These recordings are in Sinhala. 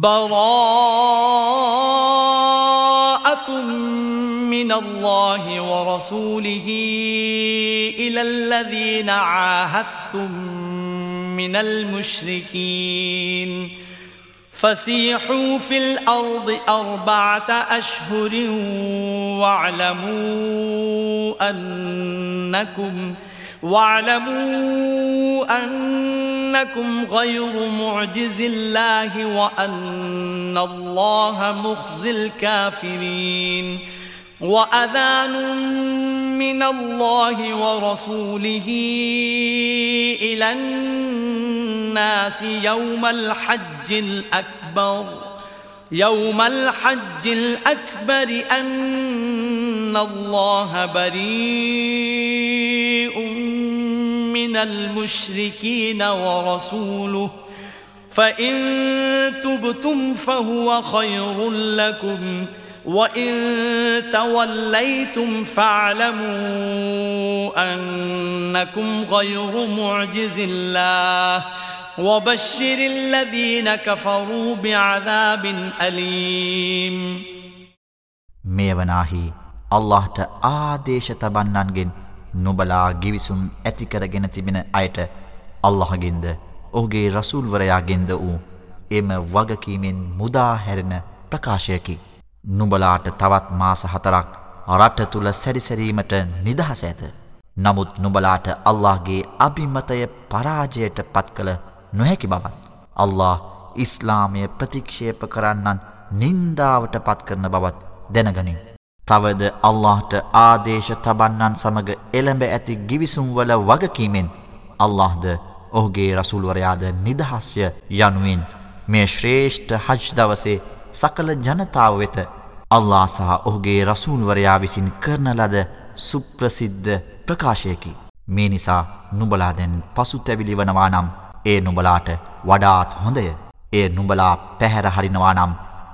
براءة من الله ورسوله إلى الذين عاهدتم من المشركين. فسيحوا في الأرض أربعة أشهر واعلموا أنكم واعلموا أنكم غير معجز الله وأن الله مخزي الكافرين وأذان من الله ورسوله إلى الناس يوم الحج الأكبر يوم الحج الأكبر أن الله بريء من المشركين ورسوله فإن تبتم فهو خير لكم وإن توليتم فاعلموا أنكم غير معجز الله وبشر الذين كفروا بعذاب أليم. ميوناهي الله අල්ලාහට شتبنانجن නොබලා ගිවිසුම් ඇතිකරගෙන තිබෙන අයට අල්ලහගෙන්ද ඔහුගේ රසුල්වරයාගෙන්ද වූ එම වගකීමෙන් මුදාහැරෙන ප්‍රකාශයකි. නුබලාට තවත් මාස හතරක් රට තුළ සැරිසරීමට නිදහස ඇත. නමුත් නුබලාට අල්لهගේ අභිමතය පරාජයට පත් කළ නොහැකි බවත්. අල්له ඉස්ලාමය ප්‍රතික්ෂේප කරන්නන් නින්දාවට පත්කරන බවත් දැනගනින්. තවද අල්لهට ආදේශ තබන්නන් සමඟ එළඹ ඇති ගිවිසුම්වල වගකීමෙන් අල්لهද ඔහුගේ රසුල්වරයාද නිදහස්ය යනුවෙන් මේ ශ්‍රේෂ්ඨ හජ් දවසේ සකළ ජනතාව වෙත අල්ලා සහ ඔහුගේ රසූන්වරයා විසින් කරන ලද සුප්‍රසිද්ධ ප්‍රකාශයකි. මේ නිසා නුබලා දැන් පසුතැවිලි වනවා නම් ඒ නුබලාට වඩාත් හොඳය. ඒ නුබලා පැහැර හරිනවා නම්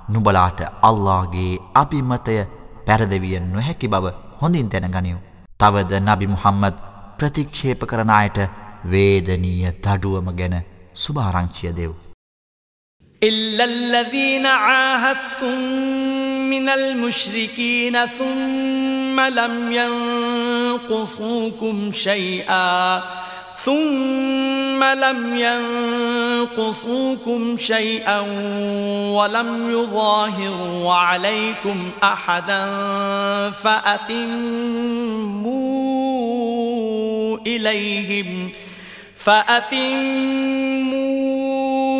නුබලාට අල්ලාගේ අභිමතය පැරදවිය නොහැකි බව හොඳින් තැනගනිව්. තවද නබි මුහම්මද ප්‍රතික්ෂේප කරන අයට වේදනීය දඩුවම ගැන සුභාරංචිය දෙව්. إلا الذين عاهدتم من المشركين ثم لم ينقصوكم شيئا ثم لم ينقصوكم شيئا ولم يظاهروا عليكم أحدا فأتموا إليهم فأتموا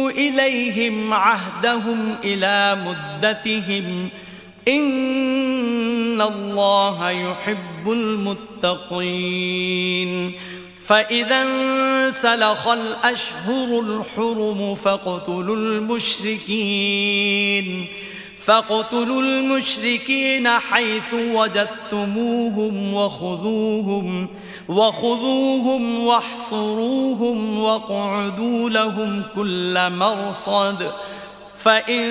إليهم عهدهم إلى مدتهم إن الله يحب المتقين فإذا انسلخ الأشهر الحرم فاقتلوا المشركين فاقتلوا المشركين حيث وجدتموهم وخذوهم وخذوهم واحصروهم واقعدوا لهم كل مرصد فإن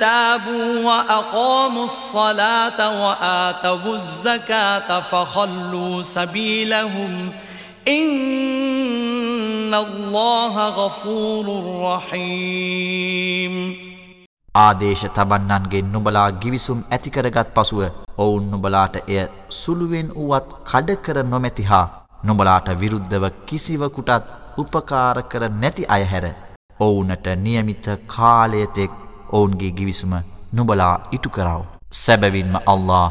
تابوا وأقاموا الصلاة وآتوا الزكاة فخلوا سبيلهم ඉන්න අල්ලාහ ගෆූරුර් රහීම් ආදේශ තබන්නන්ගේ නුඹලා ගිවිසුම් ඇති කරගත් පසුව ඔවුන් නුඹලාට එය සුළුවෙන් වුවත් කඩ කර නොමැති හා නුඹලාට විරුද්ධව කිසිවකුටත් උපකාර කර නැති අය හැර ඔවුන්ට નિયમિત කාලයතෙක් ඔවුන්ගේ ගිවිසුම නුඹලා ඉටු කරව. සැබවින්ම අල්ලා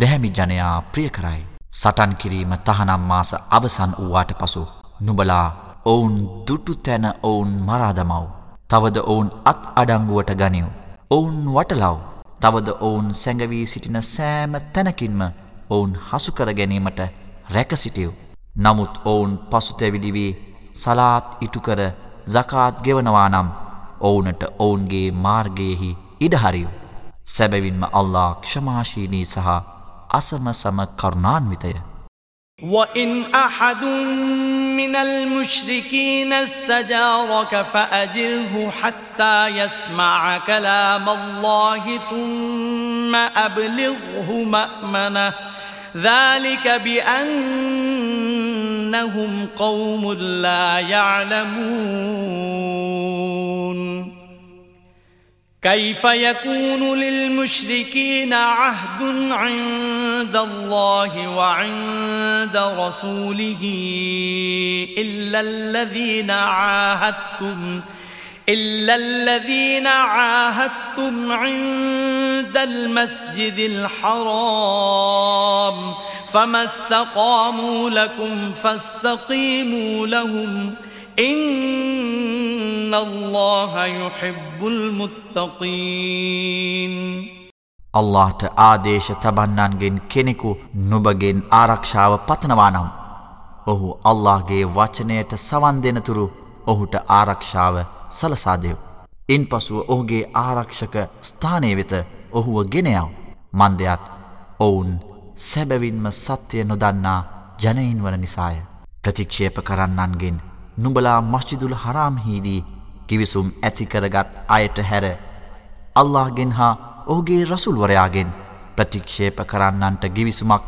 දැහැමි ජනයා ප්‍රිය කරයි. සටන් කිරීම තහනම් මාස අවසන් වූවාට පසු නුබලා ඔවුන් දුටු තැන ඔවුන් මරාදමව්. තවද ඔවුන් අත් අඩංගුවට ගනිව්. ඔවුන් වටලව් තවද ඔවුන් සැඟවී සිටින සෑම තැනකින්ම ඔවුන් හසුකර ගැනීමට රැකසිටියව්. නමුත් ඔවුන් පසුතැවිලිවී සලාත් ඉටුකර ဇ කාත් ගෙවනවා නම් ඔවුනට ඔවුන්ගේ මාර්ගයෙහි ඉඩහරියු. සැබැවින්ම අල්ලා ක්ෂමාශීනී සහ අසමසම කරුණාන්විතය. وإن أحد من المشركين استجارك فأجره حتى يسمع كلام الله ثم أبلغه مأمنه ذلك بأنهم قوم لا يعلمون كيف يكون للمشركين عهد عند الله وعند رسوله إلا الذين عاهدتم إلا الذين عاهدتم عند المسجد الحرام فما استقاموا لكم فاستقيموا لهم ۖ. ඉන්න අල්ලාහ යුහිබ්බුල් මුත්තකීන් අල්ලාහට ආදේශ තබන්නන්ගෙන් කෙනෙකු නුඹගෙන් ආරක්ෂාව පතනවා නම් ඔහු අල්ලාහගේ වචනයට සවන් දෙනතුරු ඔහුට ආරක්ෂාව සලසා දෙව්. ඉන්පසුව ඔහුගේ ආරක්ෂක ස්ථානය වෙත ඔහුව ගෙනයව. මන්දයත් ඔවුන් සැබවින්ම සත්‍යය නොදන්නා ජනයින් වන නිසාය. ප්‍රතික්ෂේප කරන්නන්ගෙන් නුඹලා මස්්චිදුල් හරාම්හිදී කිවිසුම් ඇතිකරගත් අයට හැර අල්لهගෙන් හා ඔහුගේ රසුල්වරයාගෙන් ප්‍රතික්ෂේප කරන්නන්ට ගිවිසුමක්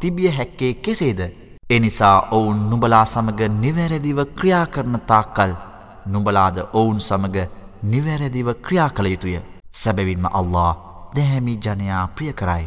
තිබිය හැක්කේ කෙසේද? එනිසා ඔවුන් නුබලා සමග නිවැරදිව ක්‍රියා කරන තාක්කල් නුබලාද ඔවුන් සමග නිවැරදිව ක්‍රියා කළ යුතුය. සැබවින්ම අල්له දැහැමි ජනයා ප්‍රිය කරයි.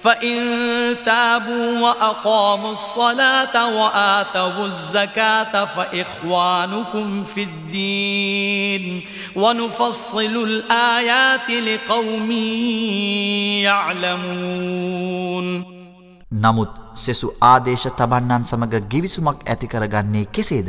فإن تابوا وأقاموا الصلاة وآتوا الزكاة فإخوانكم في الدين ونفصل الآيات لقوم يعلمون නමුත් සෙසු ආදේශ තබන්නන් සමඟ ගිවිසුමක් ඇතිකරගන්නේ කෙසේද.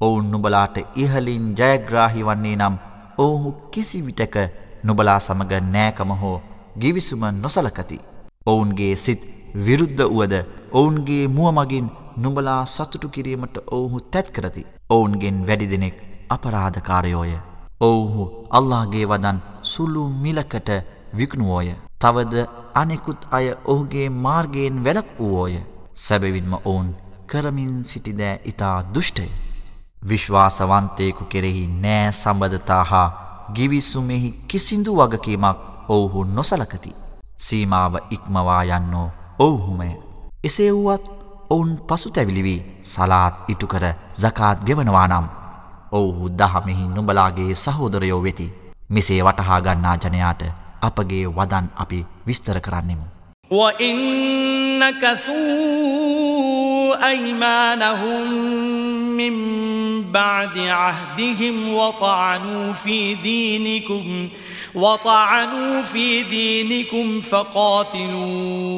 ඔවුන් නුබලාට ඉහලින් ජයග්‍රාහි වන්නේ නම් ඔවුහු කිසි විටක නුබලා සමඟ නෑකම හෝ ගිවිසුම නොසලකති. ඔවුන්ගේ සිත් විරුද්ධ වුවද ඔවුන්ගේ මුවමගින් නුඹලා සතුටු කිරීමට ඔවුහු තැත් කරති. ඔවුන්ගෙන් වැඩි දෙනෙක් අපරාධකාරයෝය. ඔවුහු අල්ලාගේ වදන් සුළු මිලකට වික්නුවෝය. තවද අනෙකුත් අය ඔහුගේ මාර්ගයෙන් වැලක් වූෝය. සැබවින්ම ඔවුන් කරමින් සිටිදෑ ඉතා දුෘෂ්ටය. විශ්වාසවන්තයකු කෙරෙහි නෑ සම්බධතා හා ගිවිසුමෙහි කිසිදු වගකීමක් ඔවුහු නොසලකති. සීමාව ඉක්මවා යන්නෝ ඔවුහුමය. එසේ වුවත් ඔවුන් පසු තැවිලිවී සලාත් ඉටුකරဇකාත් ගෙවනවා නම් ඔවුහු දහමෙහි නුඹලාගේ සහෝදරයෝ වෙති. මෙසේ වටහා ගන්නා ජනයාට අපගේ වදන් අපි විස්තර කරන්නෙමු. وَإِنَّكَثُوا أَيْمَانَهُمْ مِنْ بَعْدِ عَهْدِهِمْ وَطَعَنُوا فِي دِينِكُمْ وطعنوا في دينكم فقاتلوا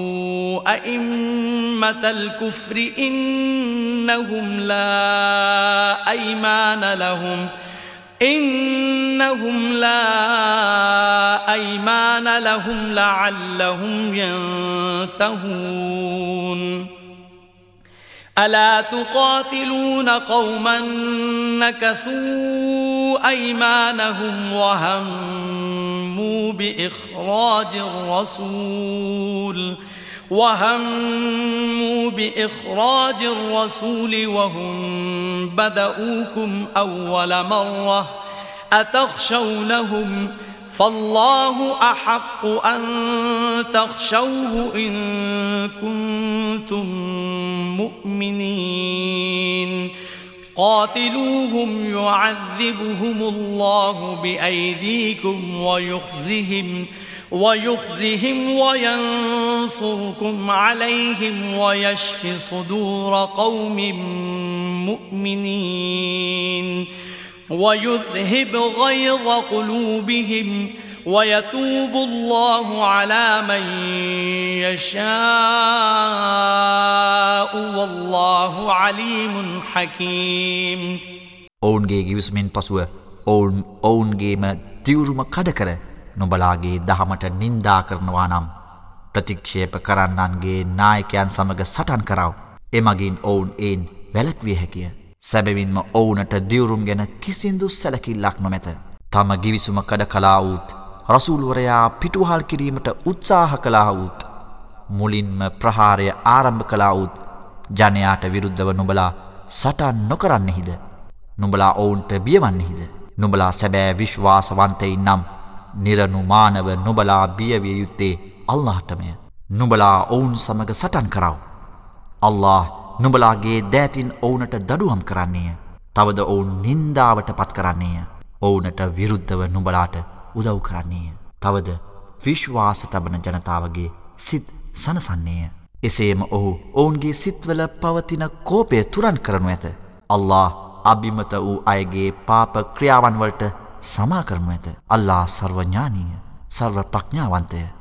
أئمة الكفر إنهم لا أيمان لهم إنهم لا أيمان لهم لعلهم ينتهون ألا تقاتلون قوما نكثوا أيمانهم وهموا بإخراج الرسول وهموا بإخراج الرسول وهم بدؤوكم أول مرة أتخشونهم ؟ فالله أحق أن تخشوه إن كنتم مؤمنين. قاتلوهم يعذبهم الله بأيديكم ويخزهم ويخزهم وينصركم عليهم ويشف صدور قوم مؤمنين. ويذهب غيظ قلوبهم ويتوب الله على من يشاء والله عليم حكيم ඔවුන්ගේ ගිවිසුමින් පසුව ඔවුන් ඔවුන්ගේම තිවුරුම කඩකර නොබලාගේ දහමට නින්දා කරනවා නම් ප්‍රතික්ෂේප කරන්නන්ගේ නායකයන් සමඟ සටන් කරව. එමගින් ඔවුන් එයින් වැලක්විය හැකිය. සැබවින්ම ඔවුනට දියවරුම් ගැන කිසිදු සැලකිල්ලක් නොමැත. තම ගිවිසුම කඩ කලාවුත් රසූල්වරයා පිටුහල් කිරීමට උත්සාහ කලාවුත්. මුලින්ම ප්‍රහාරය ආරම්භ කලාවුත් ජනයාට විරුද්ධව නුබලා සටන් නොකරන්නෙහිද. නුබලා ඔවුන්ට බියවන්නෙහිද. නුබලා සැබෑ විශ්වාසවන්තයි නම් නිරනුමානව නොබලා බියවිය යුත්තේ අල්لهටමය. නුබලා ඔවුන් සමඟ සටන් කරව. අල්له නුබලාගේ දෑතින් ඔවුනට දඩුවම් කරන්නේය. තවද ඔවුන් නින්දාවට පත් කරන්නේය. ඔවුනට විරුද්ධව නුබලාට උදව් කරන්නේය. තවද විශ්වාස තබන ජනතාවගේ සිත් සනසන්නේය. එසේම ඔහු ඔවුන්ගේ සිත්වල පවතින කෝපය තුරන් කරනු ඇත. අල්له අභිමත වූ අයගේ පාප ක්‍රියාවන්වලට සමා කරනු ඇත. අල්ලා සර්වඥානීය සර්ව ප්‍රඥාවන්තය.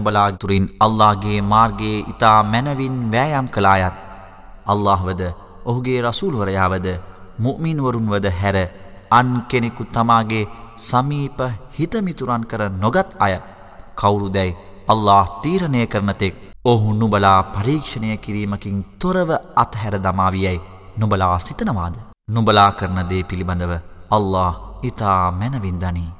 උඹලා තුරින් අල්ලාහගේ මාර්ගයේ ඊතා මැනවින් වෑයම් කළායත් අල්ලාහ්වද ඔහුගේ රසූල්වරයාවද මුමින්වරුන්වද හැර අන් කෙනෙකු තමාගේ සමීප හිතමිතුරන් කර නොගත් අය. කවුරුදැයි අල්ලාහ් තීරණය කරනතෙක් ඔහු නුඹලා පරීක්ෂණය කිරීමකින් තොරව අත්හැර දමාවියයි නුඹලා සිතනවාද? නුඹලා කරන දේ පිළිබඳව අල්ලාහ් ඊතා මැනවින් දනී.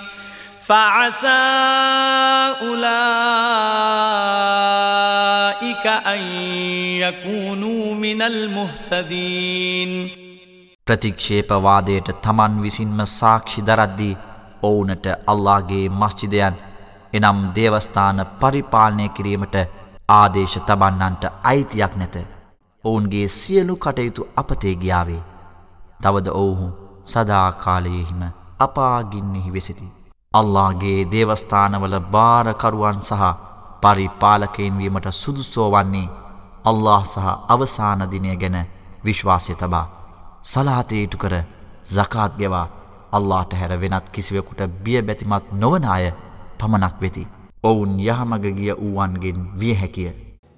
فعسى أولئك أن يكونوا من المهتدين ප්‍රතික්ෂේපවාදයට තමන් විසින්ම සාක්ෂි දරද්දී ඔවුනට අල්ලාගේ මස්චිදයන් එනම් දේවස්ථාන පරිපාලනය කිරීමට ආදේශ තබන්නන්ට අයිතියක් නැත. ඔවුන්ගේ සියලු කටයුතු අපතේ ගියාවේ. තවද ඔවුහු සදාකාලයෙහිම අපාගින්නෙහි වෙසිති. අල්ලාගේ දේවස්ථානවල භාරකරුවන් සහ පරිපාලකයින් වීමට සුදුසෝවන්නේ අල්له සහ අවසානදිනය ගැන විශ්වාසය තබා සලාතේටු කර සකාත්ගෙවා අල්ලාට හැර වෙනත් කිසිවකුට බිය බැතිමත් නොවන අය පමණක් වෙති. ඔවුන් යහමගගිය වූුවන්ගෙන් විය හැකිය.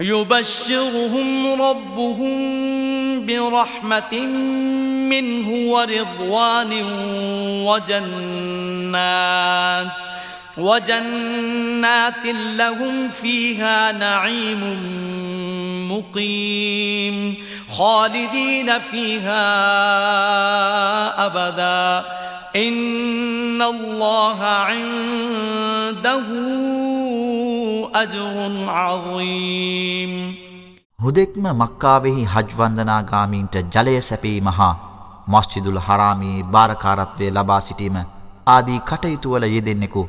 يبشرهم ربهم برحمة منه ورضوان وجنات وجنات لهم فيها نعيم مقيم خالدين فيها أبدا. إن الله عنده أجر عظيم හුදෙක්ම මක්කාවෙහි හජ්වන්දනාගාමීන්ට ජලය සැපීම හා මස්්චිදුල් හරාමී භාරකාරත්වය ලබා සිටීම ආදී කටයුතුවල යෙදෙන්නෙකු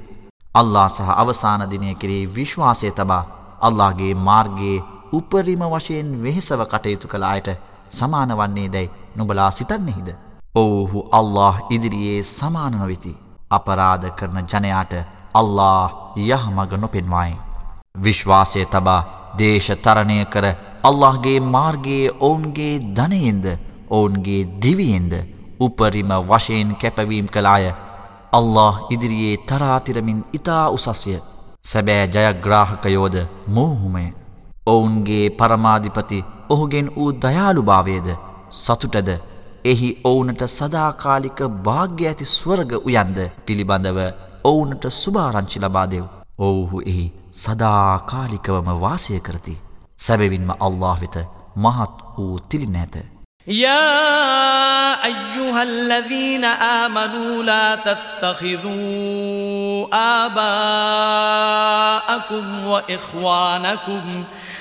අල්ලා සහ අවසාන දිනය කෙරේ විශ්වාසය තබා අල්ලාගේ මාර්ගයේ උපරිම වශයෙන් වෙහෙසව කටයුතු කළ අයට සමාන වන්නේ දැයි නුබලා සිතන්නෙහිද. ඔවුහු අල්له ඉදිරියේ සමාන නොවෙති. අපරාධ කරන ජනයාට අල්له යහමග නොපෙන්වායි. විශ්වාසය තබා දේශ තරණය කර අල්لهගේ මාර්ගයේ ඔවුන්ගේ ධනයෙන්ද ඔවුන්ගේ දිවියෙන්ද උපරිම වශයෙන් කැපවීම් කළාය. අල්له ඉදිරියේ තරාතිරමින් ඉතා උසස්ය. සැබෑ ජයග්‍රාහකයෝද මෝහුමය. ඔවුන්ගේ පරමාධිපති ඔහුගෙන් වූ දයාළුභාවයද සතුටද එහි ඔවුනට සදාකාලික භාග්‍ය ඇති ස්වරග උයන්ද පිළිබඳව ඔවුනට සුභාරංචි ලබාදෙව් ඔවුහු එහි සදාකාලිකවම වාසය කරති. සැබවින්ම අල්له වෙත මහත් වූ තිලි නැත يا أيها الذين آمنوا لا تتخذوا آباءكم وإخوانكم وإخوانكم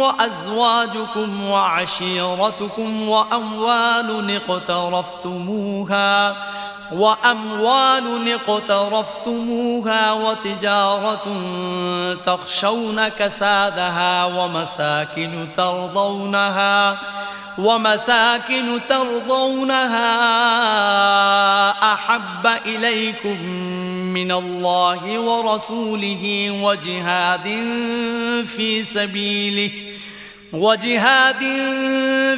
وأزواجكم وعشيرتكم وأموال اقترفتموها وأموال اقترفتموها وتجارة تخشون كسادها ومساكن ترضونها ومساكن ترضونها أحب إليكم من الله ورسوله وجهاد في سبيله وجهاد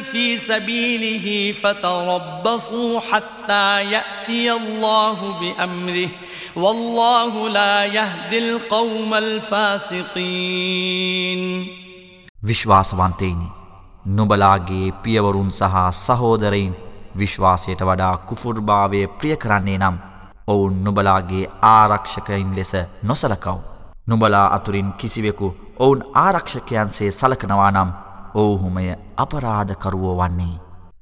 في سبيله فتربصوا حتى يأتي الله بأمره والله لا يهدي القوم الفاسقين විශ්වාසවන්තයිනි නුබලාගේ පියවරුන් සහ සහෝදරයින් විශ්වාසයට වඩා කුෆුර්භාවය ප්‍රිය කරන්නේ නම් ඔවුන් නුබලාගේ ආරක්ෂකයින් ලෙස නොසලකව්. නුබලා අතුරින් කිසිවෙකු ඔවුන් ආරක්ෂකයන්සේ සලකනවා නම් ඔවුහුමය අපරාධකරුවෝ වන්නේ.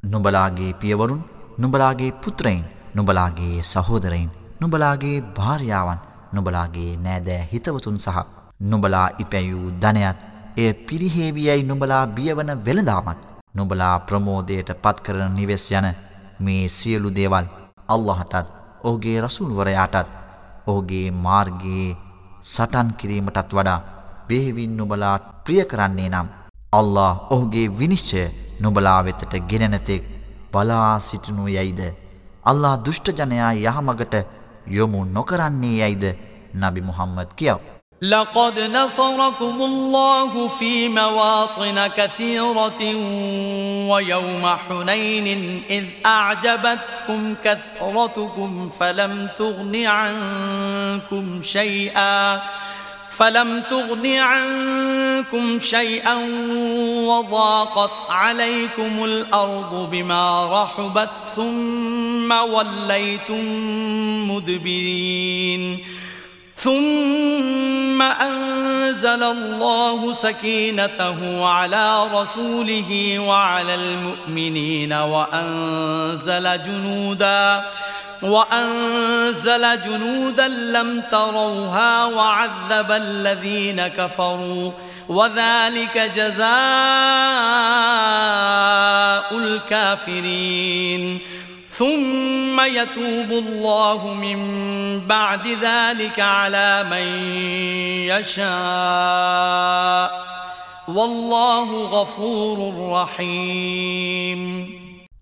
නුබලාගේ පියවරුන් නුබලාගේ පුත්‍රයින් නුබලාගේ සහෝදරයින් නුබලාගේ භාර්යාවන් නුබලාගේ නෑදෑ හිතවතුන් සහ නුබලා ඉපැයූ ධනයත් එය පිරිහේවියයි නුඹලා බියවන වෙළදාමත් නුඹලා ප්‍රමෝදයට පත්කරන නිවෙස් යන මේ සියලු දේවල් අල්لهටත් ඕගේ රසුල්වරයාටත් ඕගේ මාර්ගයේ සටන් කිරීමටත් වඩා බෙහෙවින් නුබලා ප්‍රිය කරන්නේ නම් අල්له ඔහුගේ විනිශ්චය නුබලා වෙතට ගෙනනතෙක් බලා සිටිනු යැයිද? අල්له දුෘෂ්ටජනයා යහමගට යොමු නොකරන්නේ යැයිද? නබි මුහම්මත් කියව. لقد نصركم الله في مواطن كثيرة ويوم حنين إذ أعجبتكم كثرتكم فلم تغن عنكم شيئا فلم تغن عنكم شيئا وضاقت عليكم الأرض بما رحبت ثم وليتم مدبرين. ثم أنزل الله سكينته على رسوله وعلى المؤمنين وأنزل جنودا وأنزل جنودا لم تروها وعذب الذين كفروا وذلك جزاء الكافرين ثم يتوب الله من بعد ذلك على من يشاء والله غفور رحيم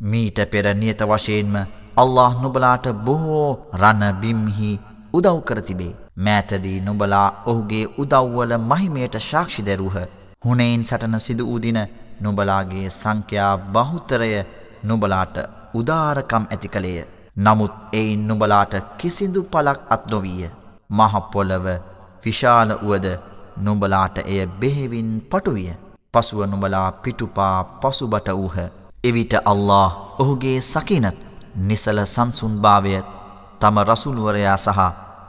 මීට පෙර නියත වශයෙන්ම අල්له නුබලාට බොහෝ රණබිම්හි උදව් කරතිබේ. මෑතදී නුබලා ඔහුගේ උදව්වල මහිමයට ශාක්ෂි දැරුහ. හුනෙයින් සටන සිදු වූදින නුබලාගේ සංඛ්‍යා බහුතරය නුබලාට උදාරකම් ඇති කළේය. නමුත් එයින් නුබලාට කිසිදු පලක් අත්නොවීය. මහපොලව විශාල වුවද නුබලාට එය බෙහෙවින් පටුවිය. පසුව නුබලා පිටුපා පසුබට වූහ. එවිට අල්له ඔහුගේ සකිනත්. නිසල සංසුන්භාවය තම රසුළුවරයා සහ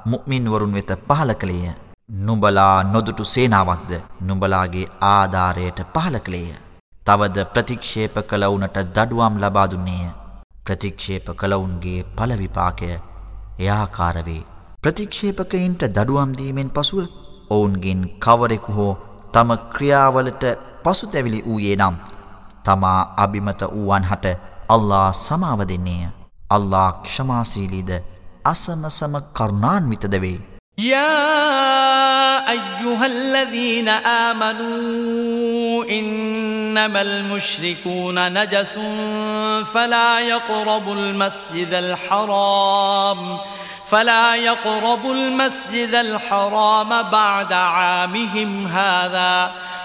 මුක්මින්වරුන් වෙත පහල කළේය. නුඹලා නොදුටු සේනාවක්ද නුඹලාගේ ආධාරයට පහල කළේය. තවද ප්‍රතික්ෂේප කළවුනට දඩුවම් ලබාදුන්නේය. ප්‍රතික්ෂේප කළවුන්ගේ පලවිපාකය එයාකාරවේ. ප්‍රතික්ෂේපකයින්ට දඩුවම්දීමෙන් පසුව ඔවුන්ගෙන් කවරෙකු හෝ තම ක්‍රියාවලට පසුතැවිලි වූයේ නම් තමා අභිමත වූවන් හට අල්ලා සමාව දෙන්නේය. අල්ලා ක්ෂමාසීලීද අසමසම කරුණාන්විතද වේ. يا أيها الذين آمنوا إنما المشركون نجس فلا يقربوا المسجد الحرام فلا يقربوا المسجد الحرام بعد عامهم هذا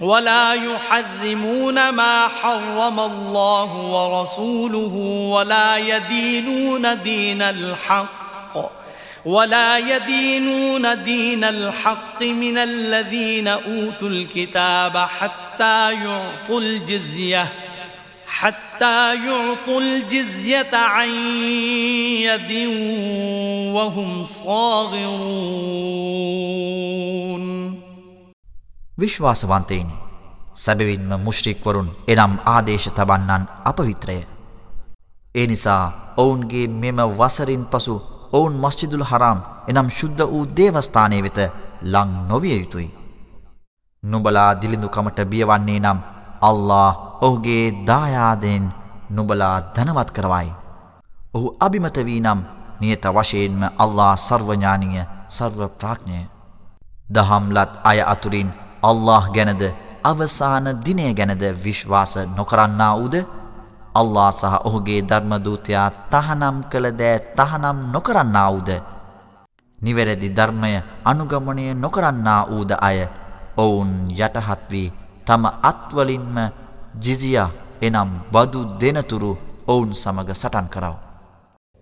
ولا يحرمون ما حرم الله ورسوله ولا يدينون دين الحق ولا يدينون دين الحق من الذين أوتوا الكتاب حتى يعطوا الجزية حتى يعطوا الجزية عن يد وهم صاغرون විශ්වාසවන්තයිනි. සැබවින්ම මුශ්‍රික්වරුන් එනම් ආදේශ තබන්නන් අපවිත්‍රය. ඒ නිසා ඔවුන්ගේ මෙම වසරින් පසු ඔවුන් මස්්චිදුල් හරම් එනම් ශුද්ධ වූ දේවස්ථානය වෙත ලං නොවිය යුතුයි. නුබලා දිලිඳුකමට බියවන්නේ නම් අල්ලා ඔහුගේ දායාදෙන් නුබලා ධනවත් කරවයි. ඔහු අභිමතවී නම් නියත වශයෙන්ම අල්ලා සර්වඥානීය සර්ව ප්‍රාඥය. දහම්ලත් අය අතුරින් අල්له ගැනද අවසාන දිනය ගැනද විශ්වාස නොකරන්නා වූද? අල්ලා සහ ඔහුගේ ධර්මදූතයා තහනම් කළ දෑ තහනම් නොකරන්නා වූද? නිවැරදි ධර්මය අනුගමනය නොකරන්නා වූද අය? ඔවුන් යටහත් වී තම අත්වලින්ම ජිසියා එනම් බදු දෙනතුරු ඔවුන් සමග සටන් කරව.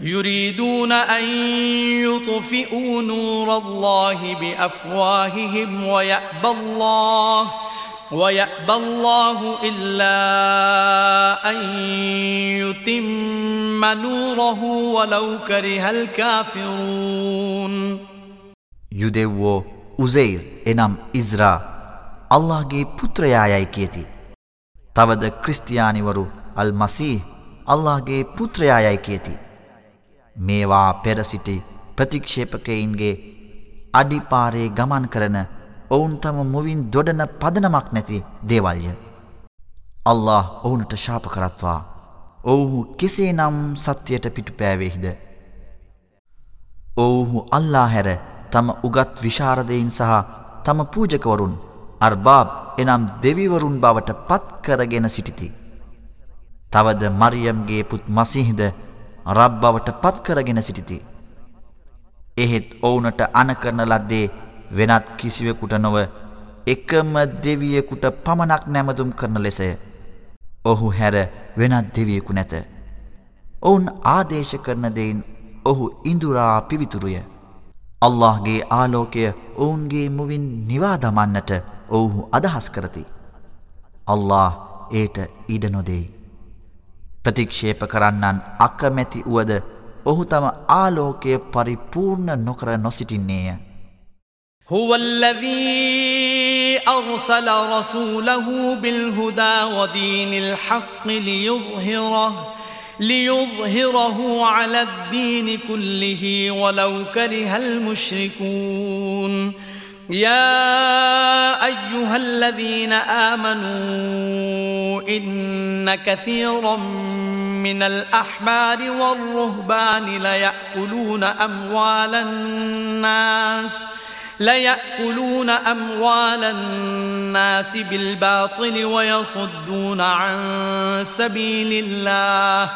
يريدون أن يطفئوا نور الله بأفواههم ويأبى الله ويأبى الله إلا أن يتم نوره ولو كره الكافرون යුදෙව්වෝ උසෙයිර් එනම් ඉස්රා අල්ලාහගේ පුත්‍රයායයි කියති. තවද ක්‍රිස්තියානිවරු අල් මසීහ් අල්ලාහගේ පුත්‍රයායයි කියති. මේවා පෙරසිටි ප්‍රතික්ෂේපකයින්ගේ අඩිපාරේ ගමන් කරන ඔවුන් තම මුවින් දොඩන පදනමක් නැති දේවල්ය. අල්له ඔවුනට ශාප කරත්වා ඔවුහු කෙසේ නම් සත්‍යයට පිටුපෑවෙහිද. ඔවුහු අල්ලා හැර තම උගත් විශාරදයින් සහ තම පූජකවරුන් අර්බාබ් එනම් දෙවිවරුන් බවට පත් කරගෙන සිටිති. තවද මරියම්ගේ පුත් මසිහිද රබ්බවට පත්කරගෙන සිටිති. එහෙත් ඔවුනට අනකරන ලද්දේ වෙනත් කිසිවෙකුට නොව එකම දෙවියෙකුට පමණක් නැමදුම් කරන ලෙසය. ඔහු හැර වෙනත් දෙවියෙකු නැත. ඔවුන් ආදේශ කරන දෙයින් ඔහු ඉඳුරා පිවිතුරුය. අල්لهගේ ආලෝකය ඔවුන්ගේ මුවින් නිවාදමන්නට ඔවුහු අදහස් කරති. අල්له ඒට ඉඩ නොදෙයි. ප්‍රතික්ෂේප කරන්නන් අකමැති වුවද ඔහු තම ආලෝකය පරිපූර්ණ නොකර නොසිටින්නේය. هو الذي أرسل رسوله بالهدى ودين الحق ليظهره ليظهره على الدين كله ولو كره المشركون يا أيها الذين آمنوا إن كثيرا من الأحبار والرهبان ليأكلون أموال الناس ۖ ليأكلون أموال الناس بالباطل ويصدون عن سبيل الله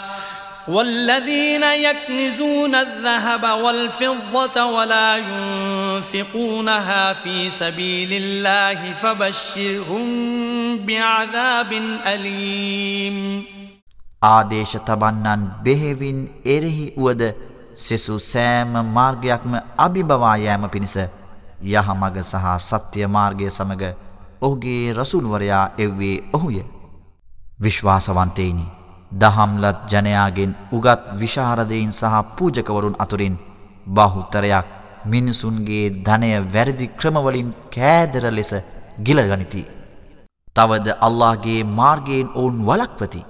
والذين يكنزون الذهب والفضة ولا ينفقونها في سبيل الله فبشرهم بعذاب أليم ආදේශ තබන්නන් බෙහෙවින් එරෙහි වුවද සෙසු සෑම මාර්ගයක්ම අභිබවා යෑම පිණිස යහමග සහ සත්‍ය මාර්ගය සමග ඔහුගේ රසුල්වරයා එව්වේ ඔහුය. විශ්වාසවන්තයිනි දහම්ලත් ජනයාගෙන් උගත් විශාරදයින් සහ පූජකවරුන් අතුරින් බහුත්තරයක් මිනිසුන්ගේ ධනය වැරදි ක්‍රමවලින් කෑදර ලෙස ගිලගනිති. තවද අල්ලාගේ මාර්ගයෙන් ඔවුන් වලක්වති.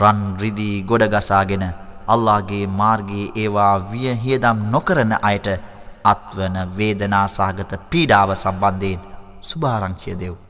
රන් රිදිී ගොඩගසාගෙන අල්ලාගේ මාර්ගයේ ඒවා විය හියදම් නොකරන අයට අත්වන වේදනාසාගත පීඩාව සම්බන්ධයෙන් සුභාරංචිය දෙව්.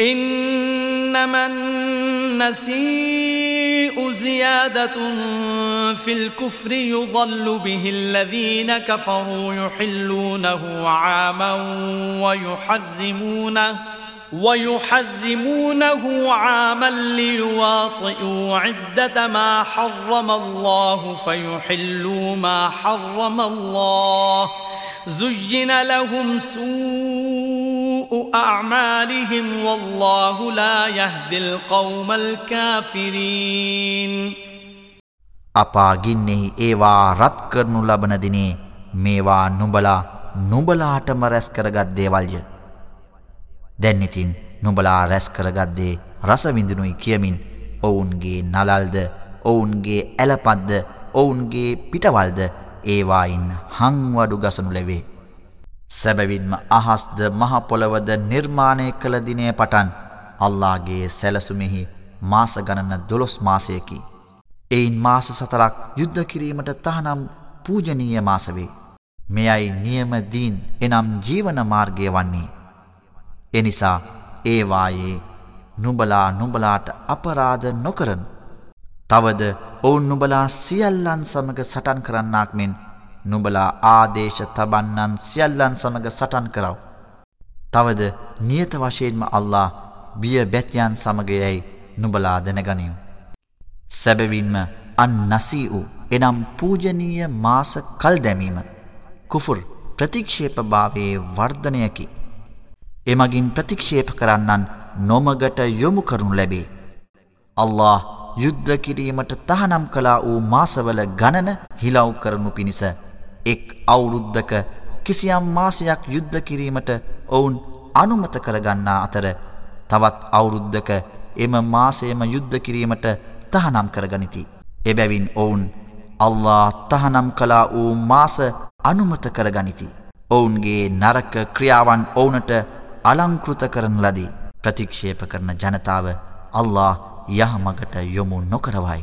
إنما النسيء زيادة في الكفر يضل به الذين كفروا يحلونه عاما ويحرمونه ويحرمونه عاما ليواطئوا عدة ما حرم الله فيحلوا ما حرم الله. زين لهم سوء أعمالهم والله لا يهدي القوم الكافرين අපා ගින්නෙහි ඒවා රත් කරනු ලබන දිනේ මේවා නුඹලා නුඹලාටම රැස් කරගත් දේවල්ය. දැන් ඉතින් නුඹලා රැස් කරගත් දේ රස විඳිනුයි කියමින් ඔවුන්ගේ නලල්ද ඔවුන්ගේ ඇලපත්ද ඔවුන්ගේ පිටවල්ද ඒවායින් හංවඩු ගසනු ලැබේ. සැබවින්ම අහස්ද මහපොළවද නිර්මාණය කළ දිනය පටන් අල්ලාගේ සැලසුමෙහි මාස ගණන දොළොස් මාසයකි. එයින් මාස සතරක් යුද්ධ කිරීමට තහනම් පූජනීය මාසවේ. මෙයයි නියමදීන් එනම් ජීවන මාර්ගය වන්නේ. එනිසා ඒවායේ නුබලා නුබලාට අපරාධ නොකරන. තවද ඔවුන් නුබලා සියල්ලන් සමඟ සටන් කරන්නාක් මෙන් නුබලා ආදේශ තබන්නන් සියල්ලන් සමඟ සටන් කරව. තවද නියත වශයෙන්ම අල්ලා බිය බැතියන් සමගයයි නුබලා දැනගනිව්. සැබවින්ම අන් නසී වූ එනම් පූජනීය මාස කල් දැමීම කුෆුර් ප්‍රතික්ෂේප භාවයේ වර්ධනයකි. එමගින් ප්‍රතික්ෂේප කරන්නන් නොමගට යොමු කරනු ලැබේ. අල්له යුද්ධ කිරීමට තහනම් කලා වූ මාසවල ගණන හිලව් කරනු පිණිස එක් අවුරුද්දක කිසියම් මාසයක් යුද්ධ කිරීමට ඔවුන් අනුමත කරගන්නා අතර තවත් අවුරුද්දක එම මාසයම යුද්ධ කිරීමට තහනම් කරගනිති. එබැවින් ඔවුන් අල්ලා තහනම් කලා වූ මාස අනුමත කරගනිති. ඔවුන්ගේ නරක ක්‍රියාවන් ඕවුනට අලංකෘත කරන ලදී. ප්‍රතික්ෂේප කරන ජනතාව අල්ලා යහමගට යොමු නොකරවයි.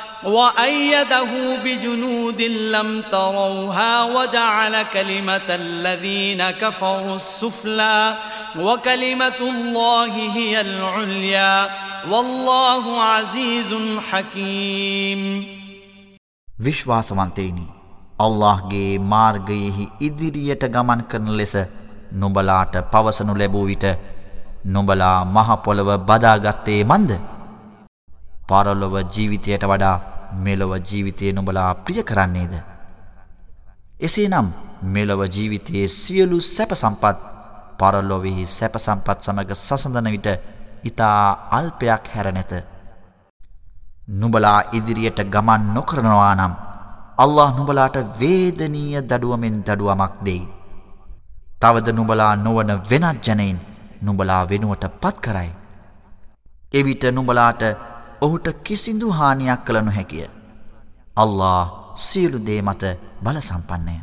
وأيده بجنود لم تروها وجعل كلمة الذين كفروا السفلى وكلمة الله هي العليا والله عزيز حكيم. විශ්වාසවන්තයනි අල්لهගේ මාර්ගයෙහි ඉදිරියට ගමන් කරන ලෙස නුඹලාට පවසනු ලැබූ විට නුඹලා මහපොළව බදාගත්තේ මන්ද? පරලොව ජීවිතයට වඩා මෙලොව ජීවිතය නුඹලා ප්‍රිය කරන්නේද එසේ නම් මෙලොව ජීවිතයේ සියලු සැප සම්පත් පරලොවෙහි සැපසම්පත් සමඟ සසඳන විට ඉතා අල්පයක් හැර නැත. නුබලා ඉදිරියට ගමන් නොකරනවා නම් අල්له නුබලාට වේදනීය දඩුවමෙන් දඩුවමක් දෙයි. තවද නුබලා නොවන වෙනත් ජනයින් නුබලා වෙනුවට පත් කරයි. එවිට නුබලාට ඔහුට කිසිදු හානියක් කළ නොහැකිය. අල්له සියලු දේ මත බල සම්පන්නය.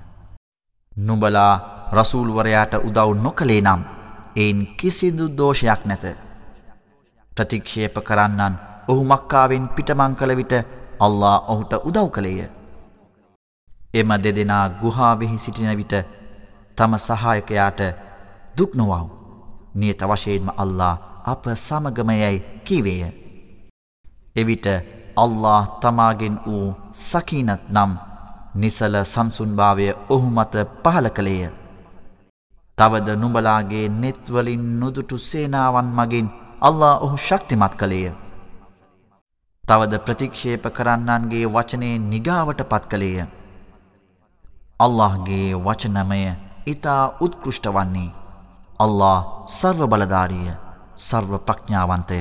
නුබලා රසූල්වරයාට උදව් නොකළේ නම් එයින් කිසිදු දෝෂයක් නැත. ප්‍රතික්ෂේප කරන්නන් ඔහු මක්කාවෙන් පිටමං කළ විට අල්ලා ඔහුට උදව් කළේය. එම දෙදෙනා ගුහාවෙහි සිටින විට තම සහායකයාට දුක් නොවව් නියත වශයෙන්ම අල්ලා අප සමගමයයි කිවේය. එවිට අල්له තමාගෙන් වූ සකීනත් නම් නිසල සම්සුන්භාවය ඔහු මත පහල කළේය. තවද නුඹලාගේ නෙත්වලින් නොදුටු සේනාවන් මගින් අල්ලා ඔහු ශක්තිමත් කළේය. තවද ප්‍රතික්ෂේප කරන්නන්ගේ වචනය නිගාවට පත් කළේය. අල්لهගේ වචනමය ඉතා උත්කෘෂ්ට වන්නේ. අල්له සර්ව බලධාරිය සර්ව ප්‍රඥාවන්තය.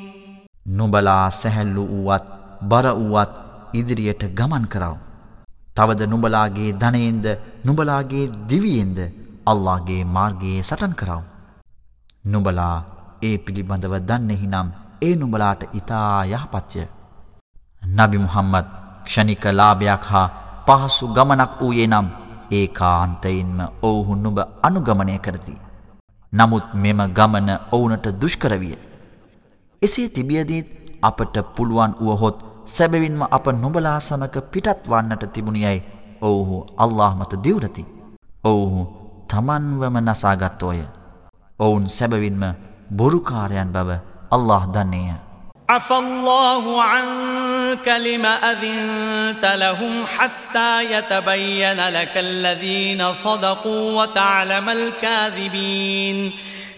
නුඹලා සැහැල්ලු වුවත් බර වුවත් ඉදිරියට ගමන් කරව. තවද නුඹලාගේ ධනයෙන්ද නුඹලාගේ දිවියෙන්ද අල්ලාගේ මාර්ගයේ සටන් කරව. නුඹලා ඒ පිළිබඳව දන්නෙහි නම් ඒ නුඹලාට ඉතා යහපත්ය. නබි මුහම්මද ක්ෂණික ලාභයක් හා පහසු ගමනක් වූයේ නම් ඒ කාන්තයින්ම ඔවුහු නුබ අනුගමනය කරති. නමුත් මෙම ගමන ඔවුනට දුෂ්කරවිය. එසේ තිබියදීත් අපට පුළුවන් වුවහොත් සැබවින්ම අප නොබලා සමක පිටත්වන්නට තිබුණියයි ඔවුහු අල්لهමත දිවරති. ඔවුහු තමන්වම නසාගත්තෝය. ඔවුන් සැබවින්ම බොරුකාරයන් බව අල්له දන්නේය. عفالله عنك لم أذنت لهم حتى يتبين لك الذين صدقوا وتعلم الكاذبين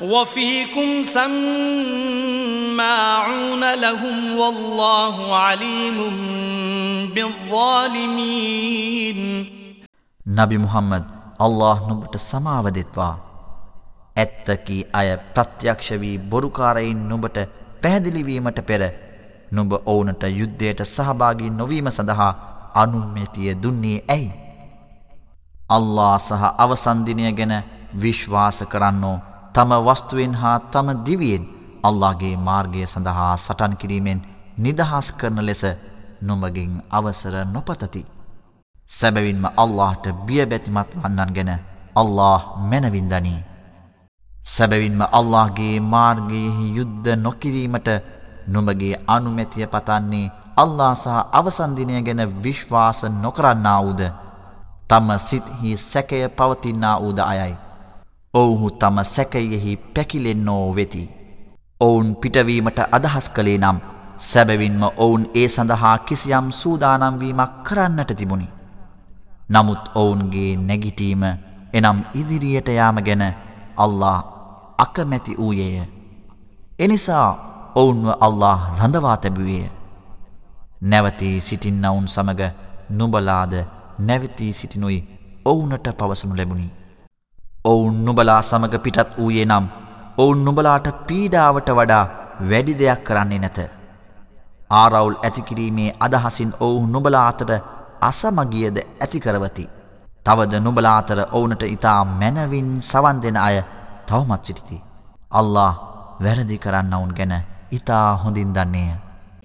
وفيكم سماعون لهم والله عليم بالظالمين. නබි මුහම්මද් අල්له නොබට සමාව දෙත්වා. ඇත්තකි අය ප්‍රත්‍යක්ෂ වී බොරුකාරයින් නොබට පැහැදිලිවීමට පෙර නොබ ඔවුනට යුද්ධයට සහභාගී නොවීම සඳහා අනුම්මැතිය දුන්නේ ඇයි? අල්ලා සහ අවසන්දිනය ගැන විශ්වාස කරන්නෝ තම වස්තුවෙන් හා තම දිවියෙන් අල්ලාගේ මාර්ගය සඳහා සටන් කිරීමෙන් නිදහස් කරන ලෙස නොමගින් අවසර නොපතති. සැබවින්ම අල්لهට බියබැතිමත් වන්නන් ගැන අල්له මැනවින්දනී. සැබවින්ම අල්لهගේ මාර්ගයෙහි යුද්ධ නොකිරීමට නොමගේ අනුමැතිය පතන්නේ අල්ලා සහ අවසන්දිනය ගැන විශ්වාස නොකරන්නා වූද තම සිත්හි සැකය පවතින්නා වූද අයයි. ඔවුහු තම සැකයෙහි පැකිලෙන්නෝ වෙති. ඔවුන් පිටවීමට අදහස් කළේ නම් සැබවින්ම ඔවුන් ඒ සඳහා කිසියම් සූදානම්වීමක් කරන්නට තිබුණි. නමුත් ඔවුන්ගේ නැගිටීම එනම් ඉදිරියට යාම ගැන අල්له අකමැති වූයේය. එනිසා ඔවුන්ව අල්له රඳවා තැබුවේය. නැවතී සිටින්නවුන් සමග නුබලාද නැවතී සිටිනුයි ඔවුනට පවසනු ලැබුණි. ඔවුන් නුබලා සමඟ පිටත් වූයේ නම් ඔවුන් නුබලාට පීඩාවට වඩා වැඩි දෙයක් කරන්නේ නැත. ආරවුල් ඇතිකිරීමේ අදහසින් ඔවු නුබලා අතට අසමගියද ඇතිකරවති. තවද නුබලා අතර ඔවුනට ඉතා මැනවින් සවන් දෙෙන අය තවමත් සිටිති. අල්له වැරදි කරන්න ඔවුන් ගැන ඉතා හොඳින් දන්නේය.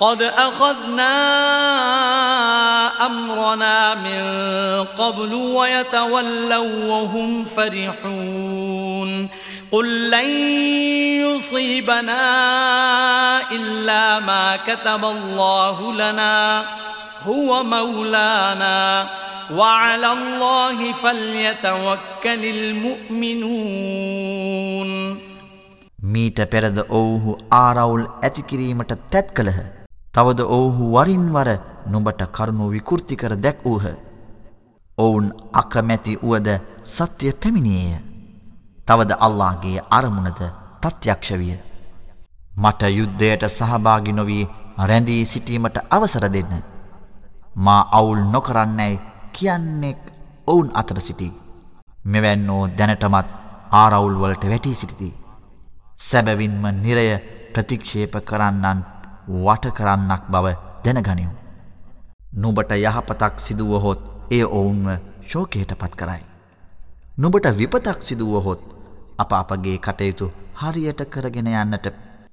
قد أخذنا أمرنا من قبل ويتولوا وهم فرحون قل لن يصيبنا إلا ما كتب الله لنا هو مولانا وعلى الله فليتوكل المؤمنون මීට පෙරද ඔවුහු ආරවුල් ඇතිකිරීමට තැත් කළහ තවද ඔවුහු වරින්වර නුඹට කරුණු විකෘති කර දැක් වූහ. ඔවුන් අකමැති වුවද සත්‍යය පැමිණියය. තවද අල්لهගේ අරමුණද ප්‍රත්‍යක්ෂ විය. මට යුද්ධයට සහභාගි නොවී රැඳී සිටීමට අවසර දෙන්න. මා අවුල් නොකරන්නැයි කියන්නෙක් ඔවුන් අතර සිටි. මෙවැන්නෝ දැනටමත් ආරවුල්වලට වැටී සිටිති. සැබවින්ම නිරය ප්‍රතික්ෂේප කරන්නන් වටකරන්නක් බව දැනගනිවු. නුබට යහපතක් සිදුවහොත් ඒ ඔවුන්ව ශෝකයට පත් කරයි. නුබට විපතක් සිදුවහොත් අප අපගේ කටයුතු හරියට කරගෙන යන්නට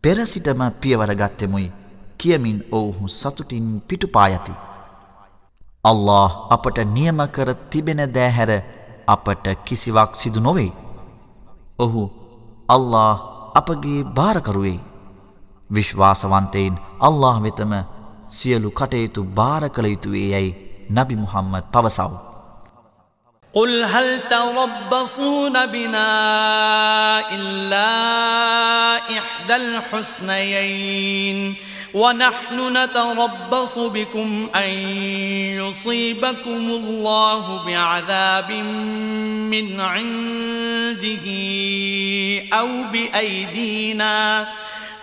පෙරසිටම පියවරගත්තෙමුයි කියමින් ඔවුහු සතුටින් පිටුපායති. අල්له අපට නියම කර තිබෙන දෑහැර අපට කිසිවක් සිදු නොවෙයි. ඔහු අල්له අපගේ භාරකරුවෙයි. විශ්වාසවන්තයින් අල්له වෙතම සියලු කටයුතු භාර කළ යුතුවේ යැයි නබි මුහම්මත් පවසව්. قل هل تربصون بنا إلا إحدى الحسنيين ونحن نتربص بكم أن يصيبكم الله بعذاب من عنده أو بأيدينا ۖ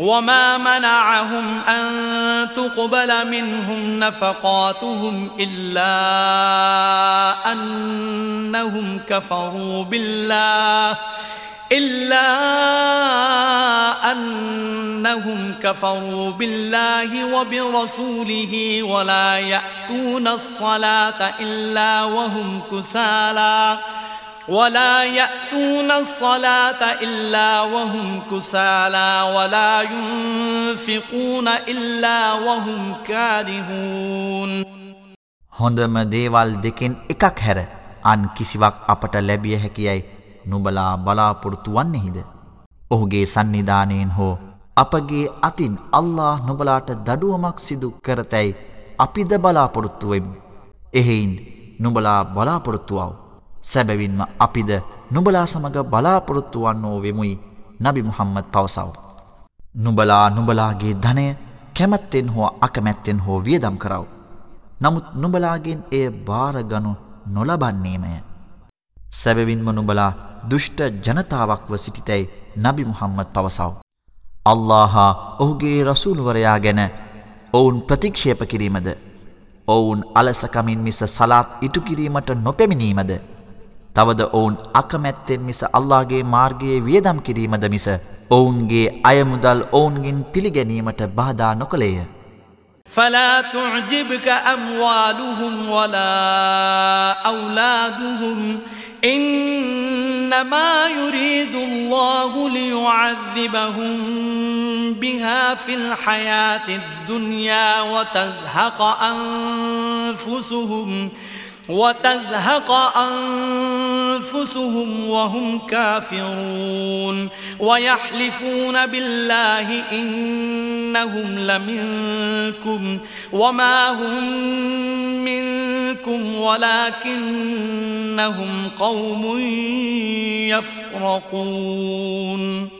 وما منعهم أن تقبل منهم نفقاتهم إلا أنهم كفروا بالله إلا أنهم كفروا بالله وبرسوله ولا يأتون الصلاة إلا وهم كسالى ولا يأتون الصلاة إلا وهم كسالى ولا ينفقون إلا وهم كارهون. හොඳම දේවල් දෙකෙන් එකක් හැර අන් කිසිවක් අපට ලැබිය හැකියයි. නුබලා බලාපොරොත්තු වන්නේහිද? ඔහුගේ සන්නිධානයෙන් හෝ අපගේ අතින් අල්له නොබලාට දඩුවමක් සිදු කරතැයි අපිද බලාපොරොත්තුවෙමු එහෙයින් නුබලා බලාපොරොත්තුවාව සැබැවින්ම අපිද නුබලා සමඟ බලාපොරොත්තු වන්නෝ වෙමුයි නබි මුහම්මද පවසව. නුබලා නුබලාගේ ධනය කැමැත්තෙන් හෝ අකමැත්තෙන් හෝ වියදම් කරව. නමුත් නුබලාගෙන් එය භාරගනු නොලබන්නේමය. සැබවින්ම නුබලා දුෂ්ට ජනතාවක්ව සිටිතැයි නබි මුහම්මද පවසව. අල්ලාහා ඔහුගේ රසූල්වරයා ගැන ඔවුන් ප්‍රතික්ෂේප කිරීමද ඔවුන් අලසකමින් මිස සලාත් ඉටු කිරීමට නොපැමිණීමද තවද ඔවුන් අකමැත්තෙන් මිස අල්ලාගේ මාර්ගයේ වියදම් කිරීමද මිස ඔවුන්ගේ අයමුදල් ඔවුන්ගින් පිළිගැනීමට බාධා නොකළේය. فلا تعجبك أموالهم ولا أولادهم إنما يريد الله ليعذبهم بها في الحياة الدنيا وتزهق أنفسهم ۖ وتزهق أنفسهم وهم كافرون ويحلفون بالله إنهم لمنكم وما هم منكم ولكنهم قوم يفرقون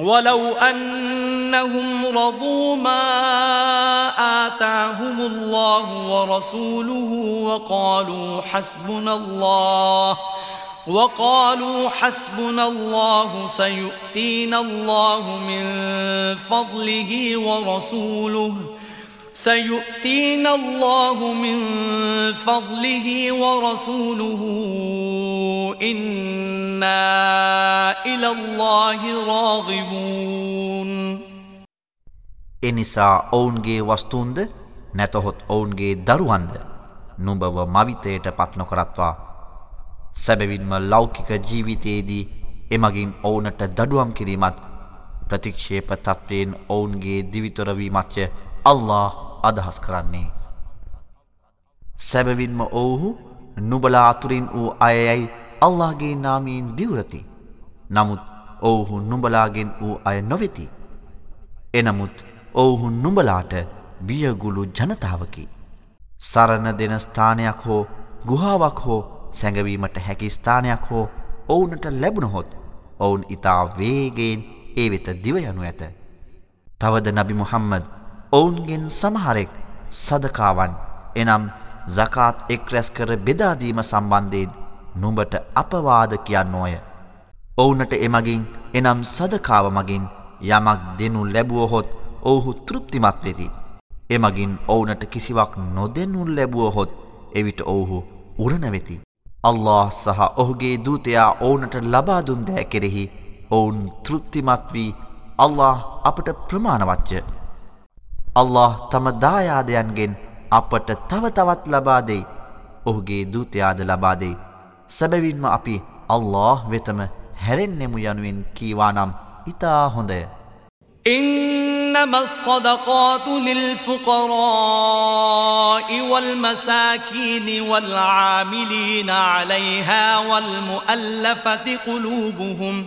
ولو أنهم رضوا ما آتاهم الله ورسوله وقالوا حسبنا الله وقالوا حسبنا الله سيؤتينا الله من فضله ورسوله. سيؤتينا الله من فضله ورسوله إنا إلى الله راغبون එනිසා ඔවුන්ගේ වස්තුන්ද නැතහොත් ඔවුන්ගේ දරුවන්ද නුඹව මවිතයට පත්නොකරත්වා සැබවින්ම ලෞකික ජීවිතයේදී එමගින් ඔවුනට දඩුවම් කිරීමත් ප්‍රතික්ෂේප තත්වයෙන් ඔවුන්ගේ දිවිතොරවීමච්ච අල්له අදහස් කරන්නේ. සැබවින්ම ඔවුහු නුබලා අතුරින් වූ අයයයි අල්لهගේ නාමීන් දිවරති. නමුත් ඔවුහු නුඹලාගෙන් වූ අය නොවෙති. එනමුත් ඔවුහු නුඹලාට බියගුළු ජනතාවකි. සරණ දෙන ස්ථානයක් හෝ ගුහාවක් හෝ සැඟවීමට හැකි ස්ථානයක් හෝ ඔවුනට ලැබුණහොත් ඔවුන් ඉතා වේගෙන් ඒ වෙත දිවයනු ඇත. තවද නබි මුහම්මද ඔවුන්ගෙන් සමහරෙක් සදකාවන් එනම් සකාත් එක් රැස් කර බෙදාදීම සම්බන්ධයෙන් නුඹට අපවාද කියන්නෝය. ඔවුනට එමගින් එනම් සදකාව මගින් යමක් දෙනු ලැබුවහොත් ඔවුහු තෘප්තිමත් වෙති. එමගින් ඔවුනට කිසිවක් නොදෙනු ලැබුවහොත් එවිට ඔවුහු උරණවෙති. අල්له සහ ඔහුගේ දූතයා ඕවුනට ලබාදුන් දෑ කෙරෙහි ඔවුන් තෘප්තිමත් වී අල්له අපට ප්‍රමාණවච්ච. අල්له තම දායාදයන්ගෙන් අපට තවතවත් ලබාදෙයි ඔහුගේ දූතයාද ලබාදෙයි සැබැවින්ම අපි අල්له වෙතම හැරෙන්නෙමු යනුවෙන් කීවානම් ඉතා හොඳය. إنما الصدقات للفقراء والمساكين والعاملين عليها والمؤلفة قلوبهم ۖ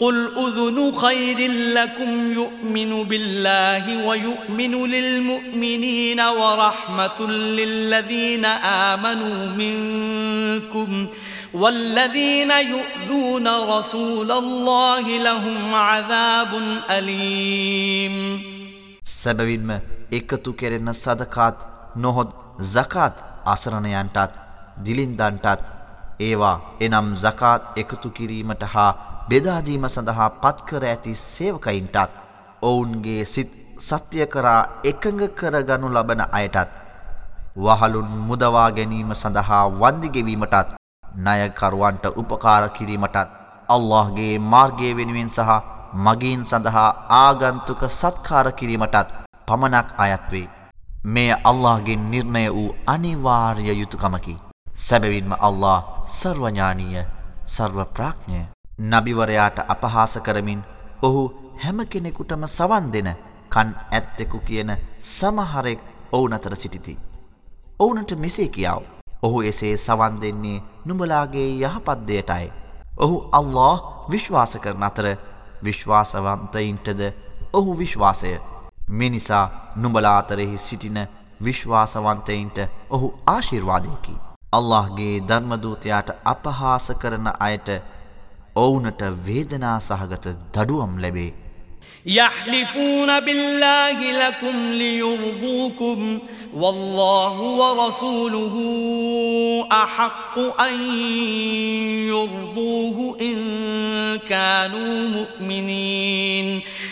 قل أذن خير لكم يؤمن بالله ويؤمن للمؤمنين ورحمة للذين آمنوا منكم والذين يؤذون رسول الله لهم عذاب أليم سببين එකතු කෙරෙන සදකාත් නොහොත් සකාත් අසරණයන්ටත් දිලින්දන්ටත් ඒවා එනම් සකාත් එකතු කිරීමට හා බෙදාදීම සඳහා පත්කර ඇති සේවකයින්ටත් ඔවුන්ගේ සිත් සත්‍යය කරා එකඟ කරගනු ලබන අයටත් වහලුන් මුදවා ගැනීම සඳහා වන්දිගෙවීමටත් නයකරුවන්ට උපකාර කිරීමටත් අල්لهගේ මාර්ගය වෙනුවෙන් සහ මගින් සඳහා ආගන්තුක සත්කාර කිරීමටත් පමණක් අයත්වේ මේ අල්لهගේ නිර්ණය වූ අනිවාර්ය යුතුකමකි. සැබවින්ම අල්له සර්වඥානීය සර්ව ප්‍රාඥය නබිවරයාට අපහාස කරමින් ඔහු හැම කෙනෙකුටම සවන් දෙන කන් ඇත්තෙකු කියන සමහරෙක් ඔවුන අතර සිටිති. ඔවුනට මෙසේ කියාව. ඔහු එසේ සවන් දෙන්නේ නුඹලාගේ යහපත්දයටයි. ඔහු අල්له විශ්වාස කරන අතර විශ්වාසවන්තයින්ටද ඔහු විශ්වාසය. මිනිසා නුඹලාතරෙහි සිටින විශ්වාසවන්තයින්ට ඔහු ආශිර්වාදයකි. අල්لهගේ ධර්මදූතයාට අපහාස කරන අයට ඔවුනට වේදනා සහගත දඩුවම් ලැබේ. يحلفون بالله لكم ليرضوكم والله ورسوله أحق أن يرضوه إن كانوا مؤمنين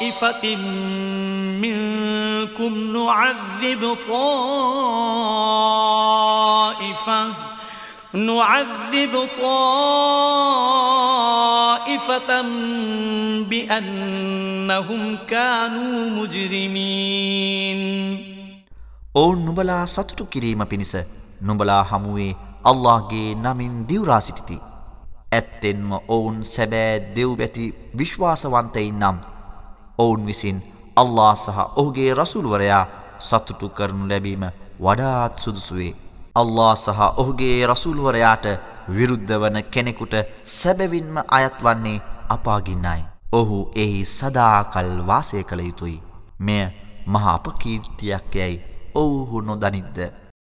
طَائِفَةٍ مِّنكُمْ نُعَذِّبْ طَائِفَةً نُعَذِّبْ طَائِفَةً بِأَنَّهُمْ كَانُوا مُجْرِمِينَ ඔවුන් නුඹලා සතුටු කිරීම පිණිස නුඹලා හමුවේ අල්لهගේ නමින් දිවරා සිටිති. ඇත්තෙන්ම ඔවුන් සැබෑ දෙව් බැති විශ්වාසවන්තයින් නම් ඔවුන් විසින් අල්ලා සහ ඔහුගේ රසුල්වරයා සතුටු කරනු ලැබීම වඩාත් සුදුසුවේ. අල්ලා සහ ඔහුගේ රසුල්වරයාට විරුද්ධ වන කෙනෙකුට සැබවින්ම අයත් වන්නේ අපාගින්නයි. ඔහු එහි සදාකල් වාසය කළ යුතුයි. මෙය මහා අපකීර්තියක් යැයි ඔවුහු නොදනිද්ද.